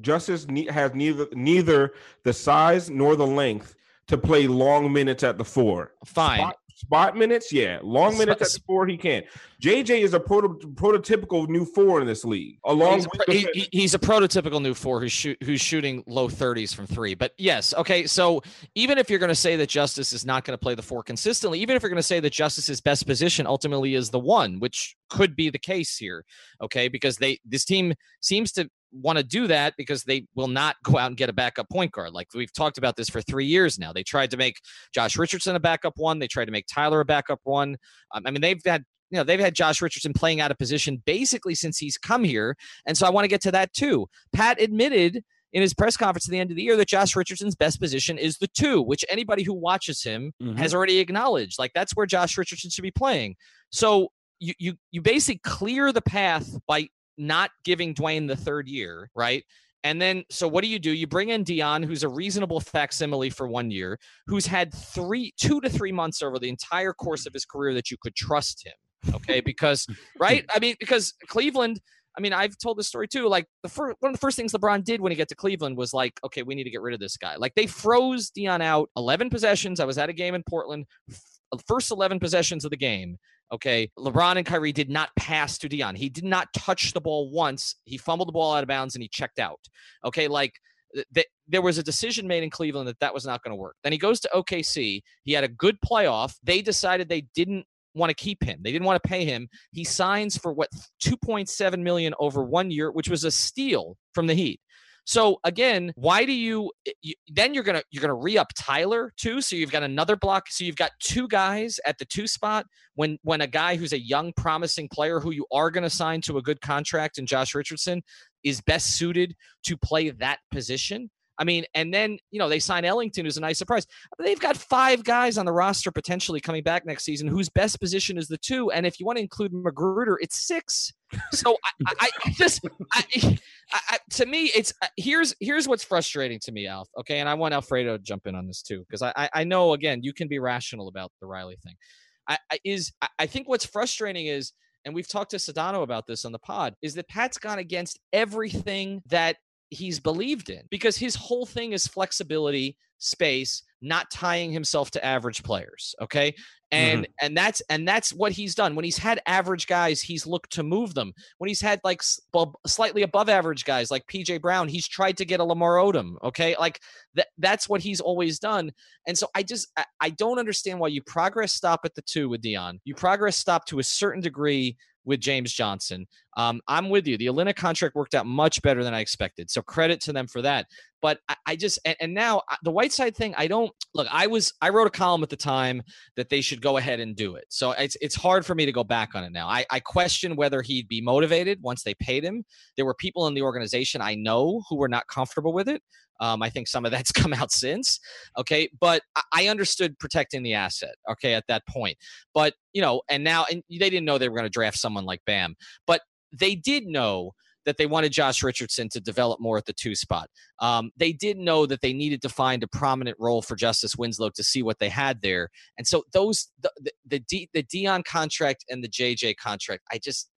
justice ne- has neither neither the size nor the length to play long minutes at the four fine. Spot, Spot minutes, yeah. Long minutes at the four, he can. JJ is a proto- prototypical new four in this league. Along he's, a, he, he, he's a prototypical new four who's shoot, who's shooting low 30s from three. But yes, okay. So even if you're going to say that Justice is not going to play the four consistently, even if you're going to say that Justice's best position ultimately is the one, which could be the case here, okay, because they this team seems to want to do that because they will not go out and get a backup point guard. Like we've talked about this for three years now. They tried to make Josh Richardson a backup one. They tried to make Tyler a backup one. Um, I mean, they've had you know they've had Josh Richardson playing out of position basically since he's come here, and so I want to get to that too. Pat admitted in his press conference at the end of the year that Josh Richardson's best position is the two, which anybody who watches him mm-hmm. has already acknowledged. Like that's where Josh Richardson should be playing. So you you you basically clear the path by not giving Dwyane the third year, right? And then, so what do you do? You bring in Dion, who's a reasonable facsimile for one year, who's had three, two to three months over the entire course of his career that you could trust him. Okay, because right, I mean, because Cleveland. I mean, I've told this story too. Like the first, one of the first things LeBron did when he got to Cleveland was like, okay, we need to get rid of this guy. Like they froze Dion out 11 possessions. I was at a game in Portland, first 11 possessions of the game. Okay. LeBron and Kyrie did not pass to Dion. He did not touch the ball once. He fumbled the ball out of bounds and he checked out. Okay. Like th- there was a decision made in Cleveland that that was not going to work. Then he goes to OKC. He had a good playoff. They decided they didn't want to keep him. They didn't want to pay him. He signs for what 2.7 million over one year, which was a steal from the Heat. So again, why do you, eh, you then you're gonna you're gonna re up Tyler too? So you've got another block. So you've got two guys at the two spot when when a guy who's a young promising player who you are going to sign to a good contract and Josh Richardson is best suited to play that position. I mean, and then, you know, they sign Ellington, who's a nice surprise. They've got five guys on the roster potentially coming back next season whose best position is the two. And if you want to include McGruder, it's six. So I, I, just, I, I, to me, it's uh, here's here's what's frustrating to me, Alf. Okay, and I want Alfredo to jump in on this too because I, I know again you can be rational about the Riley thing. I, I is I think what's frustrating is and we've talked to Sedano about this on the pod, is that Pat's gone against everything that he's believed in because his whole thing is flexibility, space, not tying himself to average players. Okay. And mm-hmm. and that's and that's what he's done. When he's had average guys, he's looked to move them. When he's had like slightly above average guys like PJ Brown, he's tried to get a Lamar Odom. Okay, like that that's what he's always done. And so I just I, I don't understand why you progress stop at the two with Dion. You progress stop to a certain degree with James Johnson. Um, I'm with you. The Alina contract worked out much better than I expected. So credit to them for that. But I, I just and, and, now uh, the Whiteside thing, I don't look. I was I wrote a column at the time that they should go ahead and do it. So it's it's hard for me to go back on it now. I, I question whether he'd be motivated once they paid him. There were people in the organization I know who were not comfortable with it. Um, I think some of that's come out since. Okay. But I understood protecting the asset. Okay. At that point. But, you know, and now, and they didn't know they were going to draft someone like Bam, but they did know that they wanted Josh Richardson to develop more at the two spot. Um, they did know that they needed to find a prominent role for Justice Winslow to see what they had there. And so those the the, the, D, the Dion contract and the JJ contract, I just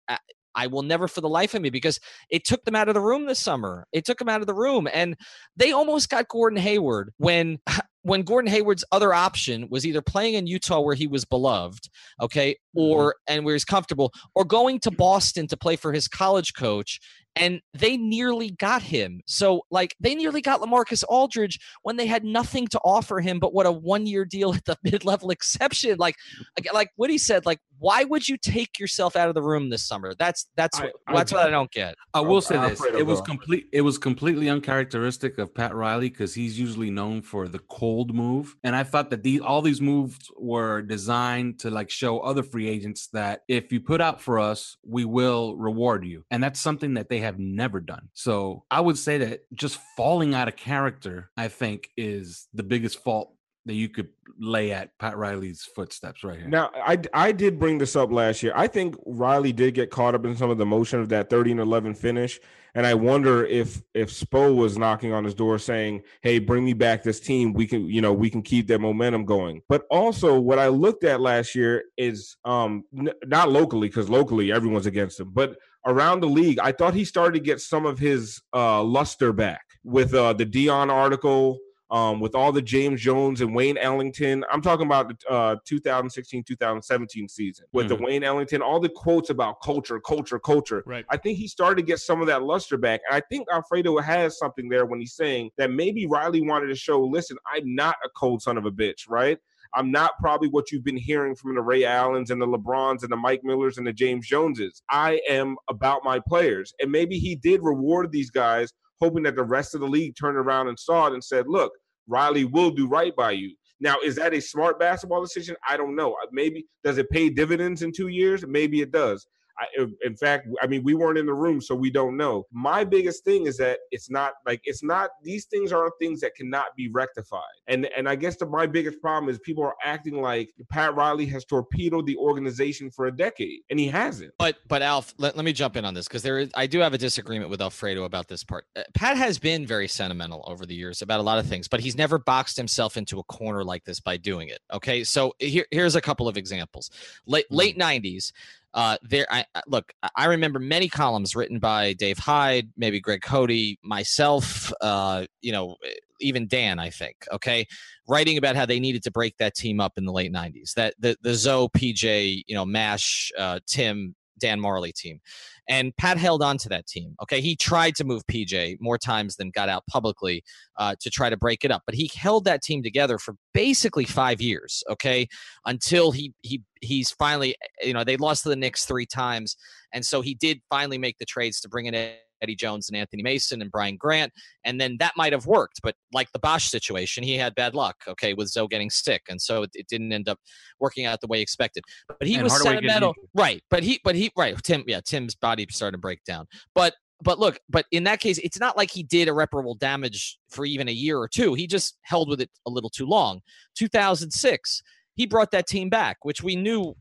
I will never for the life of me because it took them out of the room this summer. It took them out of the room. And they almost got Gordon Hayward when when Gordon Hayward's other option was either playing in Utah where he was beloved, okay, or mm-hmm. and where he's comfortable, or going to Boston to play for his college coach and they nearly got him. So, like, they nearly got Lamarcus Aldridge when they had nothing to offer him but what a one-year deal at the mid-level exception. Like, like what he said, like, why would you take yourself out of the room this summer? That's that's I, what, I, that's what I don't get. I will say this: it was complete. It was completely uncharacteristic of Pat Riley because he's usually known for the cold move, and I thought that these all these moves were designed to like show other free agents that if you put out for us, we will reward you, and that's something that they have never done. So I would say that just falling out of character, I think, is the biggest fault that you could lay at Pat Riley's footsteps right here. Now, I I did bring this up last year. I think Riley did get caught up in some of the motion of that 30 and 11 finish, and I wonder if if Spo was knocking on his door saying, "Hey, bring me back this team. We can, you know, we can keep that momentum going." But also, what I looked at last year is um n- not locally because locally everyone's against him, but around the league, I thought he started to get some of his uh luster back with uh the Dion article um, with all the James Jones and Wayne Ellington. I'm talking about the uh, 2016 2017 season with Mm-hmm. the Wayne Ellington, all the quotes about culture, culture, culture. Right. I think he started to get some of that luster back. And I think Alfredo has something there when he's saying that maybe Riley wanted to show, listen, I'm not a cold son of a bitch, right? I'm not probably what you've been hearing from the Ray Allens and the LeBrons and the Mike Millers and the James Joneses. I am about my players. And maybe he did reward these guys, hoping that the rest of the league turned around and saw it and said, look, Riley will do right by you. Now, is that a smart basketball decision? I don't know. Maybe does it pay dividends in two years? Maybe it does. I, in fact, I mean, we weren't in the room, so we don't know. My biggest thing is that it's not like it's not. These things are things that cannot be rectified, and and I guess the, my biggest problem is people are acting like Pat Riley has torpedoed the organization for a decade, and he hasn't. But but Alf, let, let me jump in on this because there is I do have a disagreement with Alfredo about this part. Uh, Pat has been very sentimental over the years about a lot of things, but he's never boxed himself into a corner like this by doing it. Okay, so here, here's a couple of examples. Late late '90s, uh, there. I look. I- remember many columns written by Dave Hyde, maybe Greg Cody, myself. Uh, you know, even Dan. I think. Okay, writing about how they needed to break that team up in the late '90s. That the the Zo, PJ, you know, Mash, uh, Tim, Dan Majerle team. And Pat held on to that team. Okay. He tried to move PJ more times than got out publicly uh, to try to break it up, but he held that team together for basically five years. Okay. Until he, he, he's finally, you know, they lost to the Knicks three times. And so he did finally make the trades to bring it in Eddie Jones and Anthony Mason and Brian Grant. And then that might have worked. But like the Bosh situation, he had bad luck, okay, with Zo getting sick. And so it, it didn't end up working out the way expected. But he And was Hardaway sentimental. Right. But he, but he, right. Tim, yeah, Tim's body started to break down. But, but look, but in that case, it's not like he did irreparable damage for even a year or two. He just held with it a little too long. 2006, he brought that team back, which we knew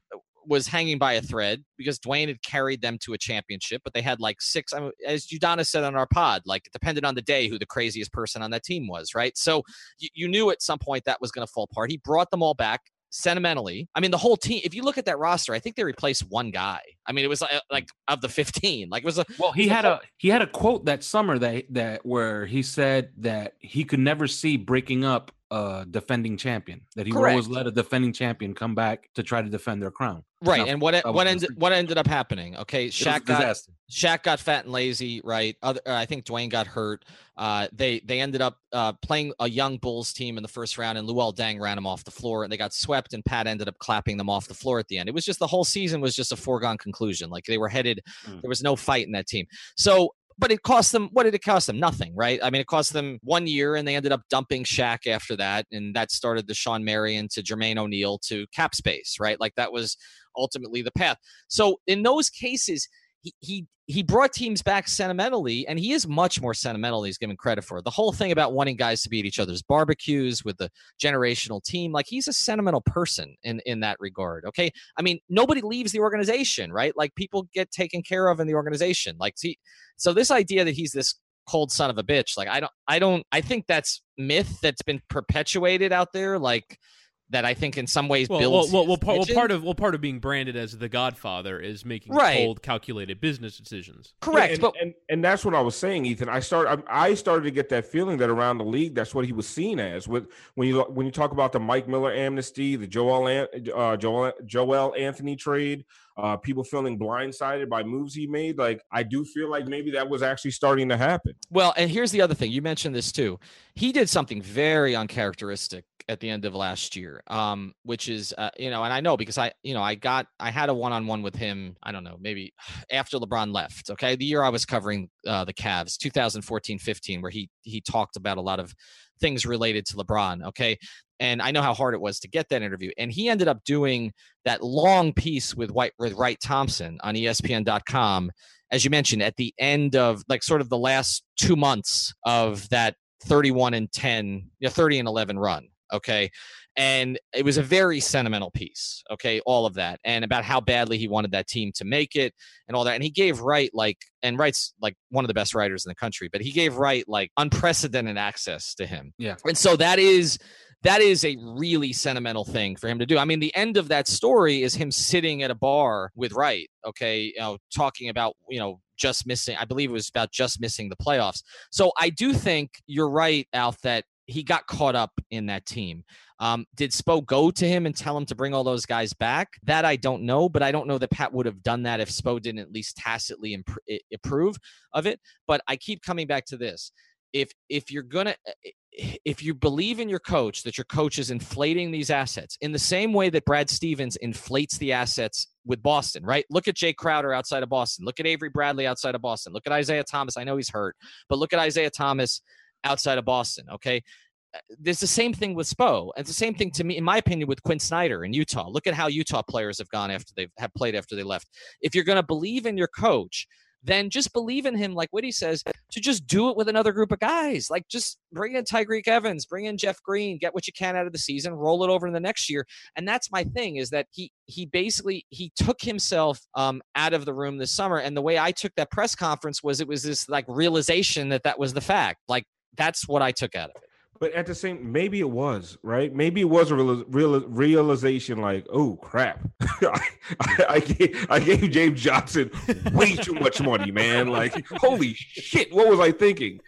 was hanging by a thread because Dwyane had carried them to a championship, but they had like six. I mean, as Udonis said on our pod, like it depended on the day who the craziest person on that team was, right? So you, you knew at some point that was going to fall apart. He brought them all back sentimentally. I mean, the whole team. If you look at that roster, I think they replaced one guy. I mean, it was like, like of the fifteen, like it was a Well, he a had a he had a quote that summer that that where he said that he could never see breaking up a defending champion. That he would always let a defending champion come back to try to defend their crown. right. Now, And what it- what ended what ended up happening? Okay, Shaq got disaster. Shaq got fat and lazy, right? Other, uh, I think Dwyane got hurt. Uh, they they ended up uh, playing a young Bulls team in the first round, and Luol Deng ran them off the floor, and they got swept. And Pat ended up clapping them off the floor at the end. It was just the whole season was just a foregone conclusion. Like they were headed, Mm. there was no fight in that team. So. But it cost them. What did it cost them? Nothing, right? I mean, it cost them one year, and they ended up dumping Shaq after that, and that started the Shawn Marion to Jermaine O'Neal to cap space, right? Like that was ultimately the path. So in those cases, he he brought teams back sentimentally, and he is much more sentimental he's given credit for. The whole thing about wanting guys to be at each other's barbecues with the generational team, like he's a sentimental person in in that regard. Okay, I mean nobody leaves the organization, right? Like people get taken care of in the organization. Like see, so this idea that he's this cold son of a bitch, like I don't, I don't, I think that's myth that's been perpetuated out there, like that. I think in some ways Well, well, builds. well, well, his part, well, part of well, part of being branded as the Godfather is making Right. cold, calculated business decisions. correct, Yeah, and, but and and that's what I was saying, Ethan. I started I, I started to get that feeling that around the league, that's what he was seen as. With when you when you talk about the Mike Miller amnesty, the Joel uh, Joel Joel Anthony trade, uh, people feeling blindsided by moves he made. Like I do feel like maybe that was actually starting to happen. Well, and here's the other thing. You mentioned this too. He did something very uncharacteristic at the end of last year, um, which is, uh, you know, and I know because I, you know, I got, I had a one-on-one with him. I don't know, maybe after LeBron left. Okay, the year I was covering uh, the Cavs, 2014-15, where he he talked about a lot of things related to LeBron. Okay, and I know how hard it was to get that interview. And he ended up doing that long piece with White with Wright Thompson on ESPN.com as you mentioned, at the end of like sort of the last two months of that 31 and 10, yeah, 30 and 11 run. Okay. And it was a very sentimental piece. Okay. All of that. And about how badly he wanted that team to make it and all that. And he gave Wright like, and Wright's like one of the best writers in the country, but he gave Wright like unprecedented access to him. Yeah. And so that is, that is a really sentimental thing for him to do. I mean, the end of that story is him sitting at a bar with Wright, okay, you know, talking about, you know, just missing, I believe it was about just missing the playoffs. So I do think you're right, Alf, that he got caught up in that team. Um, did Spo go to him and tell him to bring all those guys back? That I don't know, but I don't know that Pat would have done that if Spo didn't at least tacitly imp- approve of it. But I keep coming back to this: if if you're gonna if you believe in your coach that your coach is inflating these assets in the same way that Brad Stevens inflates the assets with Boston, right? Look at Jae Crowder outside of Boston. Look at Avery Bradley outside of Boston. Look at Isaiah Thomas. I know he's hurt, but look at Isaiah Thomas outside of Boston. Okay. Uh, there's the same thing with Spo. It's the same thing to me, in my opinion, with Quin Snyder in Utah. Look at how Utah players have gone after they've have played after they left. If you're going to believe in your coach, then just believe in him, like Witty says, to just do it with another group of guys. Like just bring in Tyreke Evans, bring in Jeff Green, get what you can out of the season, roll it over in the next year. And that's my thing is that he he basically he took himself um, out of the room this summer. And the way I took that press conference was it was this like realization that that was the fact. Like that's what I took out of it. But at the same, maybe it was right. Maybe it was a real, real realization. Like, oh crap, I, I, I, gave, I gave James Johnson way too much money, man. Like, holy shit, what was I thinking?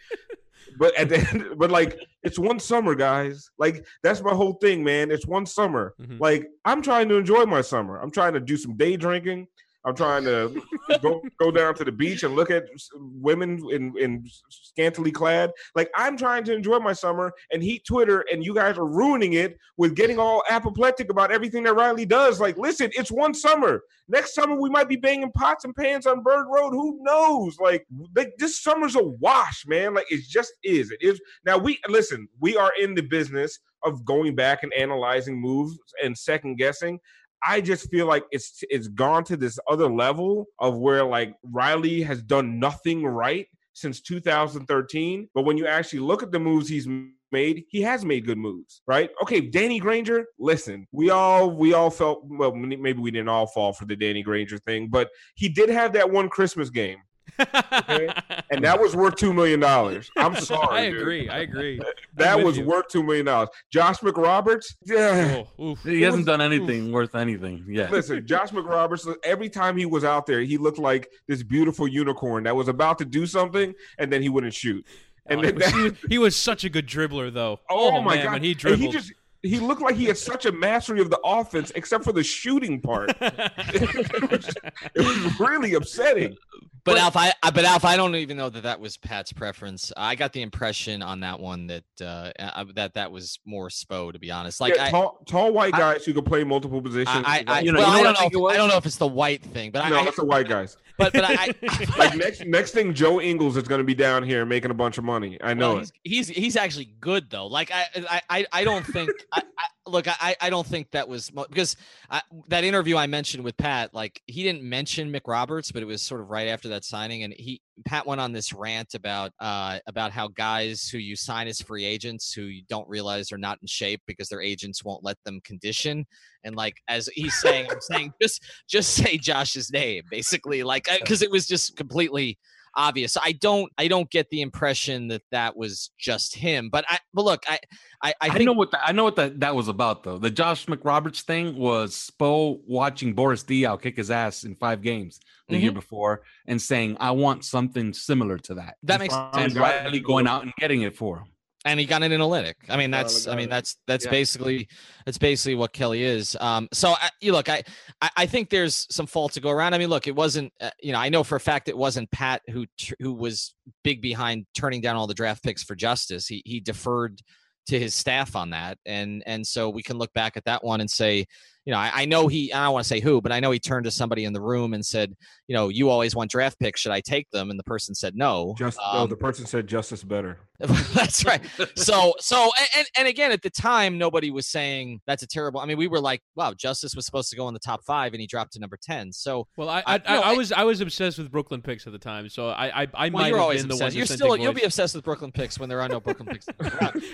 But at the end, but like, it's one summer, guys. Like, that's my whole thing, man. It's one summer. Mm-hmm. Like, I'm trying to enjoy my summer. I'm trying to do some day drinking. I'm trying to go go down to the beach and look at women in, in scantily clad. Like I'm trying to enjoy my summer and heat Twitter, and you guys are ruining it with getting all apoplectic about everything that Riley does. Like, listen, it's one summer. Next summer we might be banging pots and pans on Bird Road. Who knows? Like, like this summer's a wash, man. Like it just is. It is. Now we listen. We are in the business of going back and analyzing moves and second guessing. I just feel like it's it's gone to this other level of where like Riley has done nothing right since 2013. But when you actually look at the moves he's made, he has made good moves, right? Okay, Danny Granger. Listen, we all we all felt well. Maybe we didn't all fall for the Danny Granger thing, but he did have that one Christmas game okay? and that was worth two million dollars. I'm sorry. I agree. Dude. I agree. that was you. worth two million dollars. Josh McRoberts, yeah, oh, he hasn't was, done anything oof. worth anything yet. Listen, Josh McRoberts. Every time he was out there, he looked like this beautiful unicorn that was about to do something, and then he wouldn't shoot. And oh, then that, he, was, he, was, such a good dribbler, though. Oh, oh my man, god, when he dribbled. he just he looked like he had such a mastery of the offense, except for the shooting part. it, was, it, was, really upsetting. But, but Alf, I, but Alf, I don't even know that that was Pat's preference. I got the impression on that one that uh, I, that that was more Spo, to be honest. Like yeah, tall, I, tall white guys I, who could play multiple positions. I, I, you know, well, you know I, don't know if, I don't know if it's the white thing, but no, I, it's the white guys. But but I, like next next thing Joe Ingles is going to be down here making a bunch of money. I know well, it. He's, he's he's actually good though. Like I I I don't think I, look, I, I don't think that was because I, that interview I mentioned with Pat, like he didn't mention McRoberts, but it was sort of right after that signing, and he Pat went on this rant about uh, about how guys who you sign as free agents who you don't realize are not in shape because their agents won't let them condition, and like as he's saying, I'm saying just just say Josh's name, basically, like because it was just completely obvious. I don't I don't get the impression that that was just him. But I but look, I I, I, think, I know what the, I know what that that was about though. The Josh McRoberts thing was Spo watching Boris Diaw kick his ass in five games the mm-hmm. year before and saying, "I want something similar to that." That makes sense. And Riley going out and getting it for him and he got an analytic. I mean, that's I mean that's that's yeah. basically that's basically what Kelly is. Um, so I, you look, I I think there's some fault to go around. I mean, look, it wasn't uh, you know I know for a fact it wasn't Pat who who was big behind turning down all the draft picks for Justice. He he deferred to his staff on that, and and so we can look back at that one and say you know, I, I, know he, I don't want to say who, but I know he turned to somebody in the room and said, you know, you always want draft picks. Should I take them? And the person said no. Just, um, no, the person said justice better. that's right. So, so, and, and again, at the time, nobody was saying that's a terrible. I mean, we were like, wow, justice was supposed to go in the top five and he dropped to number 10. So, well, I, I, I, I was, I was obsessed with Brooklyn picks at the time. So I, I, I well, might you're always obsessed. You're still, you'll be obsessed with Brooklyn picks when there are no Brooklyn picks,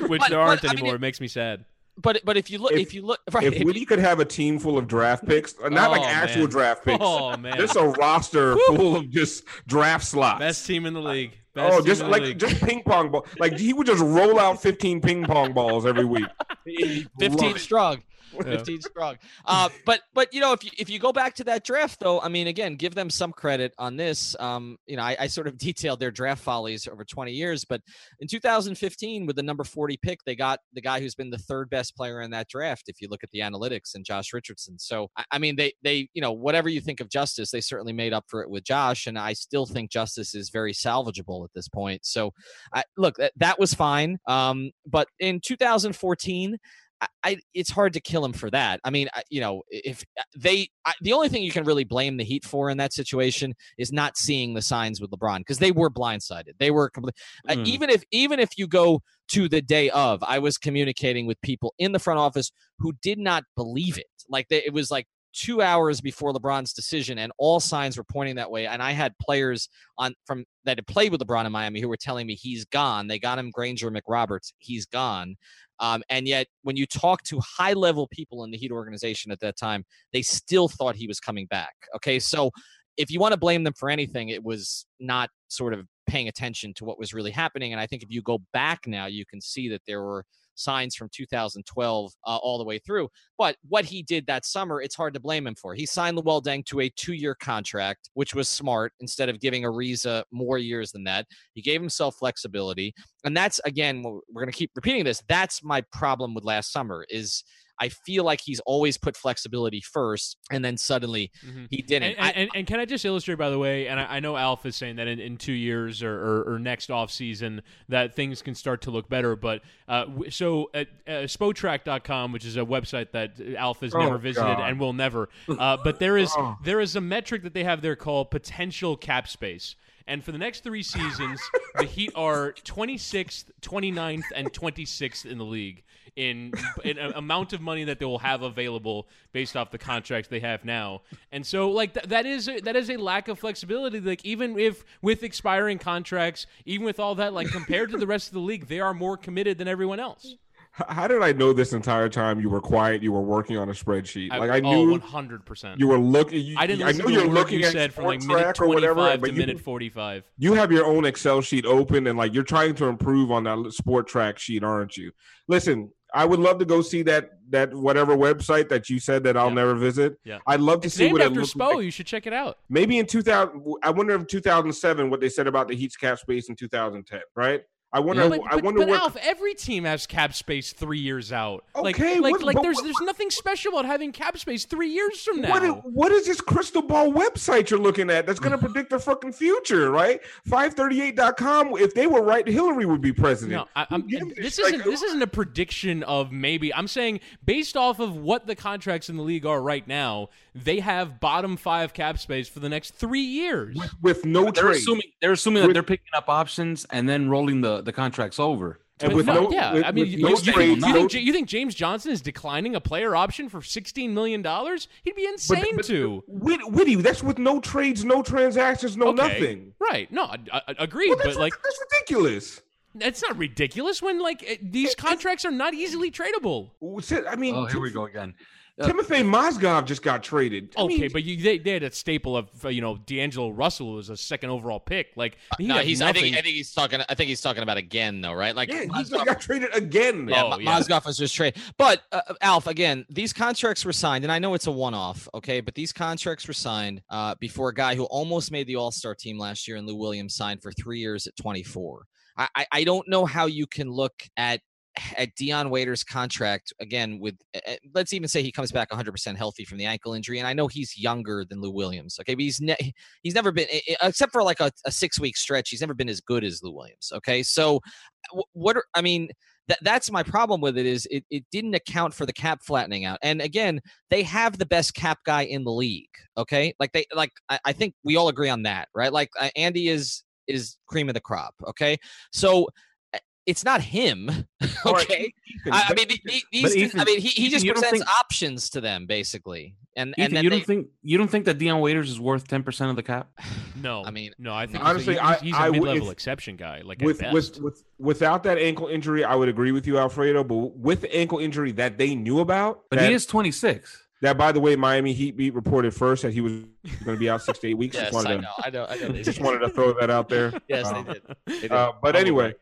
which but, there aren't but, anymore. Mean, it makes me sad but but if you look, if, if you look, right, if, if Woody could have a team full of draft picks, uh, not oh, like actual man. draft picks, oh man, just a roster full of just draft slots. Best team in the league. Best oh, just like just ping pong ball. Like he would just roll out fifteen ping pong balls every week. Fifteen strong. 15 strong. Uh, but but you know if you if you go back to that draft though, I mean again, give them some credit on this. Um, you know, I, I sort of detailed their draft follies over 20 years, but in 2015 with the number 40 pick, they got the guy who's been the third best player in that draft. If you look at the analytics and Josh Richardson, so I, I mean they they you know whatever you think of Justice, they certainly made up for it with Josh, and I still think Justice is very salvageable at this point. So I, look, that, that was fine. Um, but in 2014. I, I, it's hard to kill him for that. I mean, I, you know, if uh, they, I, the only thing you can really blame the Heat for in that situation is not seeing the signs with LeBron because they were blindsided. They were complete. Uh, Mm. even if even if you go to the day of, I was communicating with people in the front office who did not believe it. Like they, it was like two hours before LeBron's decision, and all signs were pointing that way. And I had players on from that had played with LeBron in Miami who were telling me he's gone. They got him Granger McRoberts. He's gone. Um, and yet, when you talk to high level people in the Heat organization at that time, they still thought he was coming back. Okay. So if you want to blame them for anything, it was not sort of paying attention to what was really happening. And I think if you go back now, you can see that there were signs from 2012 uh, all the way through. But what he did that summer, it's hard to blame him for. He signed Luol Deng to a two year contract, which was smart instead of giving Ariza more years than that. He gave himself flexibility. And that's, again, we're going to keep repeating this. That's my problem with last summer is I feel like he's always put flexibility first, and then suddenly Mhm. he didn't. And, and, and, and can I just illustrate, by the way, and I, I know Alf is saying that in, in two years or, or, or next off season that things can start to look better. But uh, so at uh, Spotrac.com, which is a website that Alf has Oh, never visited God. and will never, uh, but there is Oh. there is a metric that they have there called potential cap space. And for the next three seasons, the Heat are 26th, 29th, and 26th in the league in, an amount of money that they will have available based off the contracts they have now. And so, like th- that is a, that is a lack of flexibility. Like even if with expiring contracts, even with all that, like compared to the rest of the league, they are more committed than everyone else. How did I know this entire time you were quiet? You were working on a spreadsheet. Like I oh, knew 100%. you were looking. You, I didn't I listen know you're looking you at said from like minute Track or whatever, 25 but to you- minute 45. You have your own Excel sheet open and like you're trying to improve on that Spotrac sheet, aren't you? Listen, I would love to go see that that whatever website that you said that I'll Yeah. never visit. Yeah. I'd love to It's see named what it after looks Spo. like. You should check it out. Maybe in 2000 I wonder if 2007 what they said about the Heat's cap space in 2010, right? I wonder But, I wonder but what Alf, every team has cap space three years out. like, Okay, like, what- like but there's what- there's nothing special about having cap space three years from now. What is, what is this crystal ball website you're looking at that's going to predict the fucking future, right? 538.com. If they were right, Hillary would be president. No, I, Who this shit? isn't this isn't a prediction of maybe. I'm saying based off of what the contracts in the league are right now, they have bottom five cap space for the next three years. with, with no They're trade. assuming they're assuming that they're picking up options and then rolling the, the contracts over. and with no, no, yeah, with, I mean, you, no you trade, think, you, think, you think James Johnson is declining a player option for 16 million dollars? He'd be insane but- to. Wit- Witty, that's with no trades, no transactions, no Okay. nothing. Right? No, I, I, agreed. Well, but like, that's ridiculous. It's not ridiculous when like these contracts are not easily tradable. I mean, Oh, here we go again. Uh, Timofey Mozgov just got traded. I Okay, mean, but you, they, they had a staple of uh, you know D'Angelo Russell was a second overall pick. Like he no, had he's. I think. nothing- I think he's talking. I think he's talking about again, though, right? Like yeah, he Mozgov- just got traded again. Yeah, Oh, yeah. Mozgov was just traded. But uh, Alf, again, these contracts were signed, and I know it's a one-off, okay? But these contracts were signed uh, before a guy who almost made the All-Star team last year, and Lou Williams signed for three years at 24. I, I, I don't know how you can look at at Dion Waiter's contract again with uh, uh, let's even say he comes back 100% healthy from the ankle injury and I know he's younger than Lou Williams okay but he's ne- he's never been eh, eh, except for like a, a 6 week stretch he's never been as good as Lou Williams okay? So what are, I mean that that's my problem with it is it, it didn't account for the cap flattening out and again they have the best cap guy in the league okay? Like they like i, I think we all agree on that right? Like uh, andy is is cream of the crop okay? So it's not him okay Ethan, I, I mean the- the- But these Ethan- i mean he, he just you presents think- options to them basically and and then you don't think you don't think that Dion Waiters is worth ten percent of the cap? no, I mean, no. I think honestly, he's, I- he's, he's I a would- mid-level if- exception guy. Like with at with with without that ankle injury, I would agree with you, Alfredo. But with the ankle injury that they knew about, But that, he is twenty six. That by the way, Miami Heat beat reported first that he was going to be out six to eight weeks. yes just i to, know i know i know just wanted to throw that out there. yes Um, they did They did. Uh, but anyway,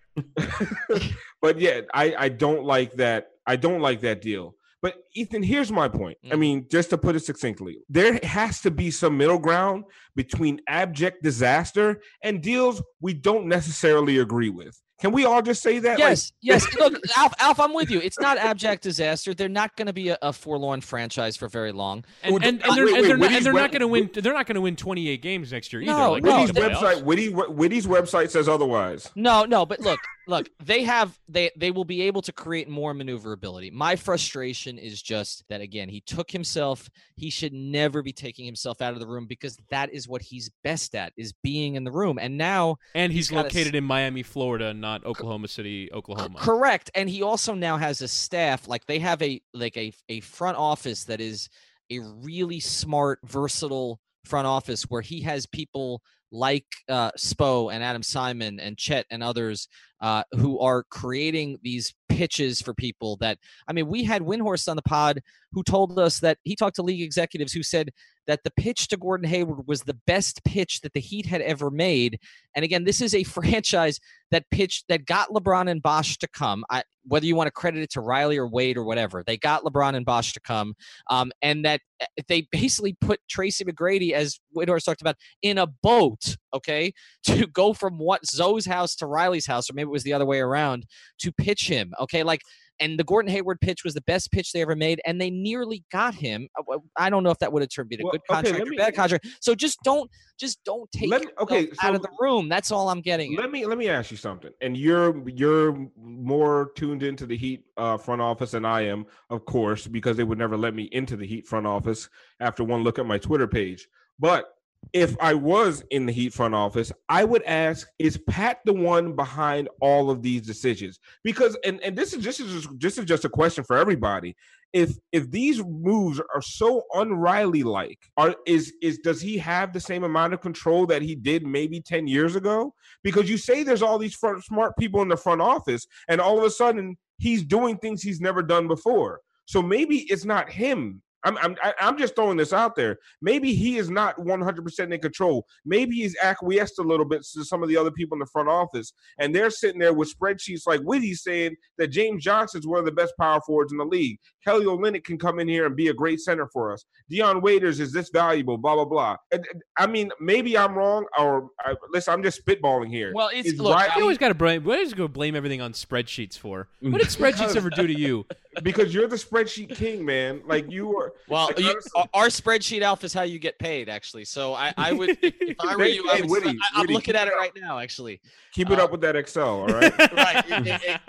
but yeah, I I don't like that. I don't like that deal But Ethan, here's my point. I Mm. mean, just to put it succinctly, there has to be some middle ground between abject disaster and deals we don't necessarily agree with. Can we all just say that? Like, Yes, yes. Look, Alf, Alf, I'm with you. It's not abject disaster. They're not going to be a, a forlorn franchise for very long. And, Well, and, and they're, wait, and they're not, and they're not going to win. They're not going to win 28 games next year either. No, like no, they Witty's did in the playoffs. website, Witty, Witty's website says otherwise. No, no, but look, look, they have they they will be able to create more maneuverability. My frustration is just that again, he took himself, he should never be taking himself out of the room because that is what he's best at is being in the room. And now And he's, He's got a located in Miami, Florida, not Oklahoma City, Oklahoma. correct. And he also now has a staff like they have a like a a front office that is a really smart, versatile front office where he has people like uh, Spo and Adam Simon and Chet and others uh, who are creating these pitches for people that I mean, we had Windhorst on the pod who told us that he talked to league executives who said that the pitch to Gordon Hayward was the best pitch that the Heat had ever made. And again, this is a franchise that pitched that got LeBron and Bosh to come. I, whether you want to credit it to Riley or Wade or whatever, they got LeBron and Bosh to come, um, and that uh, they basically put Tracy McGrady, as Windhorst talked about, in a boat, okay, to go from what Zo's house to Riley's house, or maybe it was the other way around, to pitch him, okay, like. And the Gordon Hayward pitch was the best pitch they ever made, and they nearly got him. I don't know if that would have turned been a Well, good okay, contract or bad contract. So just don't, just don't take Let me- okay, out of the room. That's all I'm getting. at. Let me let me ask you something. And you're you're more tuned into the Heat uh, front office than I am, of course, because they would never let me into the Heat front office after one look at my Twitter page. But if I was in the Heat front office, I would ask: Is Pat the one behind all of these decisions? Because and and this is this is just, this is just a question for everybody. If if these moves are so unriley like, are is is does he have the same amount of control that he did maybe ten years ago? Because you say there's all these front, smart people in the front office, and all of a sudden he's doing things he's never done before. So maybe it's not him. I'm I'm I- I'm just throwing this out there. Maybe he is not 100% in control. Maybe he's acquiesced a little bit to some of the other people in the front office, and they're sitting there with spreadsheets like Witty saying that James Johnson is one of the best power forwards in the league. Kelly Olynyk can come in here and be a great center for us. Dion Waiters is this valuable? Blah blah blah. And- and- I mean, maybe I'm wrong, or I, listen, I'm just spitballing here. Well, it's Is look. Riley- You always got to blame. What is go blame everything on spreadsheets for? What did spreadsheets ever do to you? Because you're the spreadsheet king, man. Like you are. Well, like, you, our- spreadsheet alpha is how you get paid, actually. So I, I would, if, I were you, hey, I, I'm Witty, looking keep at it it up. right now, actually. Keep it up with that Excel, all right? right,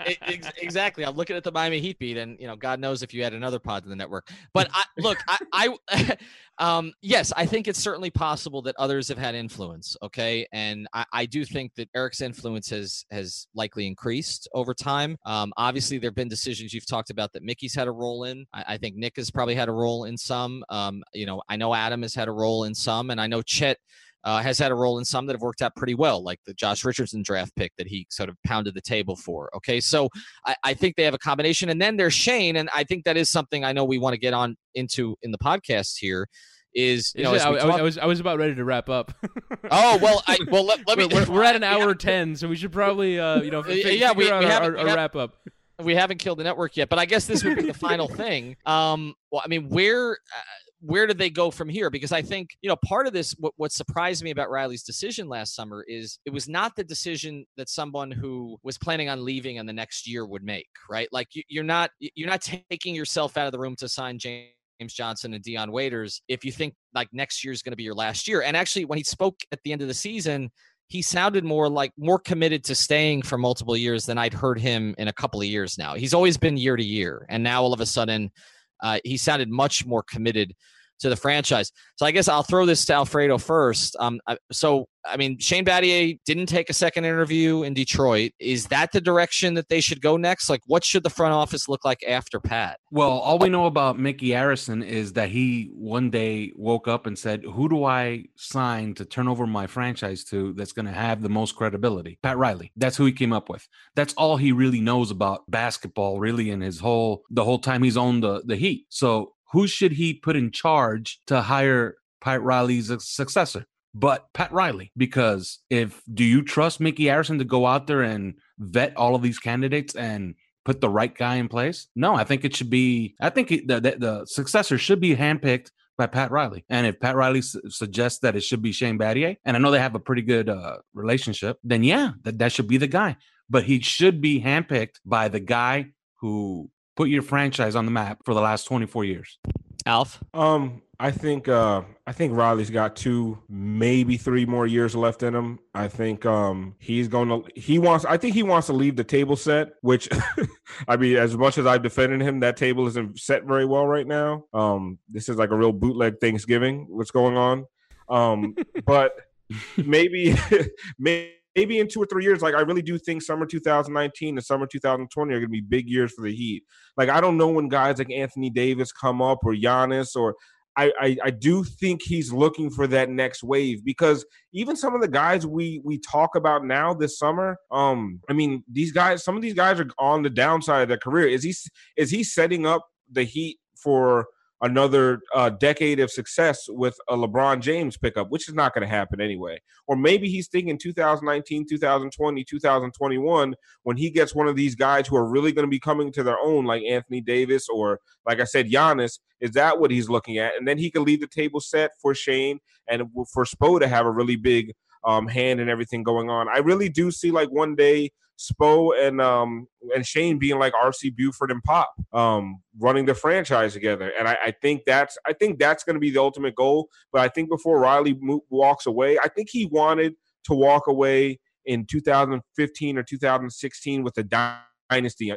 exactly. I'm looking at the Miami Heat beat, and you know, God knows if you had another pod in the network. But I, look, I, I um, yes, I think it's certainly possible that others have had influence. Okay, and I, I do think that Erik's influence has has likely increased over time. Um, obviously, there have been decisions you've talked about that Micky's had a role in. I, I think Nick has probably had a role in some. Um, you know, I know Adam has had a role in some, and I know Chet uh, has had a role in some that have worked out pretty well, like the Josh Richardson draft pick that he sort of pounded the table for. Okay, so I, I think they have a combination, and then there's Shane, and I think that is something I know we want to get on into in the podcast here. Is you know, I, talk- I was I was about ready to wrap up. oh well, I well let, let me. we're, we're, at an hour haven't- ten, so we should probably uh, you know Uh, yeah, we- figure out we our, haven't- our, we have- wrap up. We haven't killed the network yet, but I guess this would be the final thing. Um, well, I mean, where uh, where do they go from here? Because I think you know part of this. What, what surprised me about Riley's decision last summer is it was not the decision that someone who was planning on leaving in the next year would make. Right? Like you, you're not you're not taking yourself out of the room to sign James. James Johnson and Dion Waiters, if you think like next year is going to be your last year. And actually, when he spoke at the end of the season, he sounded more like more committed to staying for multiple years than I'd heard him in a couple of years now. He's always been year to year, and now all of a sudden, uh, he sounded much more committed to the franchise. So I guess I'll throw this to Alfredo first. Um, so I mean, Shane Battier didn't take a second interview in Detroit. Is that the direction that they should go next? Like, what should the front office look like after Pat? Well, all we know about Micky Arison is that he one day woke up and said, Who do I sign to turn over my franchise to that's going to have the most credibility? Pat Riley. That's who he came up with. That's all he really knows about basketball, really, in his whole the whole time he's owned the, the Heat. So who should he put in charge to hire Pat Riley's successor? But Pat Riley, because if do you trust Micky Arison to go out there and vet all of these candidates and put the right guy in place? No, I think it should be. I think the, the the successor should be handpicked by Pat Riley. And if Pat Riley su- suggests that it should be Shane Battier, and I know they have a pretty good uh, relationship, then yeah, that, that should be the guy. But he should be handpicked by the guy who put your franchise on the map for the last 24 years. Alf? Um, I think uh I think Riley's got two, maybe three more years left in him. I think um he's gonna he wants I think he wants to leave the table set, which I mean, as much as I've defended him, that table isn't set very well right now. Um, this is like a real bootleg Thanksgiving, what's going on. Um, but maybe maybe maybe in two or three years, like I really do think summer 2019 and summer 2020 are going to be big years for the Heat. Like I don't know when guys like Anthony Davis come up or Giannis or I, I, I do think he's looking for that next wave because even some of the guys we we talk about now this summer, um, I mean these guys, some of these guys are on the downside of their career. Is he is he setting up the Heat for another uh, decade of success with a LeBron James pickup, which is not going to happen anyway. Or maybe he's thinking 2019, 2020, 2021 when he gets one of these guys who are really going to be coming to their own, like Anthony Davis or, like I said, Giannis. Is that what he's looking at? And then he can leave the table set for Shane and for Spo to have a really big um, hand and everything going on. I really do see like one day Spo and um and Shane being like RC Buford and Pop, um, running the franchise together. And I, I think that's I think that's going to be the ultimate goal. But I think before Riley mo- walks away, I think he wanted to walk away in 2015 or 2016 with a dynasty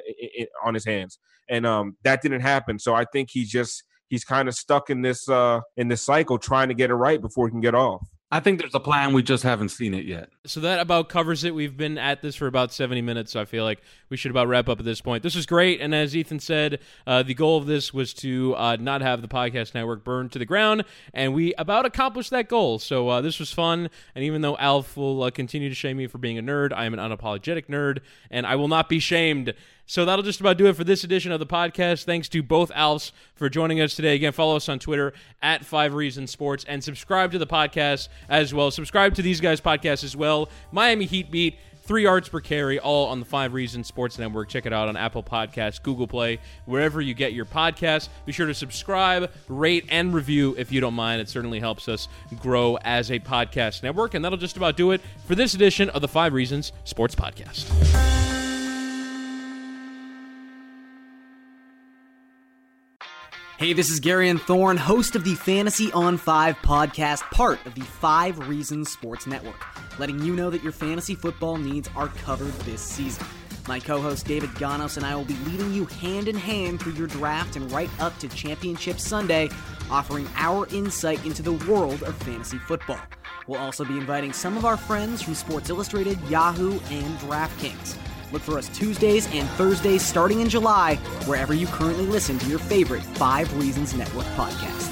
on his hands, and um, that didn't happen. So I think he just he's kind of stuck in this uh, in this cycle, trying to get it right before he can get off. I think there's a plan. We just haven't seen it yet. So that about covers it. We've been at this for about 70 minutes, so I feel like we should about wrap up at this point. This was great, and as Ethan said, uh, the goal of this was to uh, not have the podcast network burned to the ground, and we about accomplished that goal. So uh, this was fun, and even though Alf will uh, continue to shame me for being a nerd, I am an unapologetic nerd, and I will not be shamed. So that'll just about do it for this edition of the podcast. Thanks to both Alfs for joining us today. Again, follow us on Twitter at Five Reasons Sports and subscribe to the podcast as well. Subscribe to these guys' podcasts as well. Miami Heat Beat. Three yards per carry, all on the Five Reasons Sports Network. Check it out on Apple Podcasts, Google Play, wherever you get your podcasts. Be sure to subscribe, rate, and review if you don't mind. It certainly helps us grow as a podcast network. And that'll just about do it for this edition of the Five Reasons Sports Podcast. Hey, this is Garion Thorne, host of the Fantasy on 5 podcast, part of the 5 Reasons Sports Network, letting you know that your fantasy football needs are covered this season. My co host David Gonos and I will be leading you hand in hand through your draft and right up to Championship Sunday, offering our insight into the world of fantasy football. We'll also be inviting some of our friends from Sports Illustrated, Yahoo, and DraftKings. Look for us Tuesdays and Thursdays starting in July, wherever you currently listen to your favorite Five Reasons Network podcasts.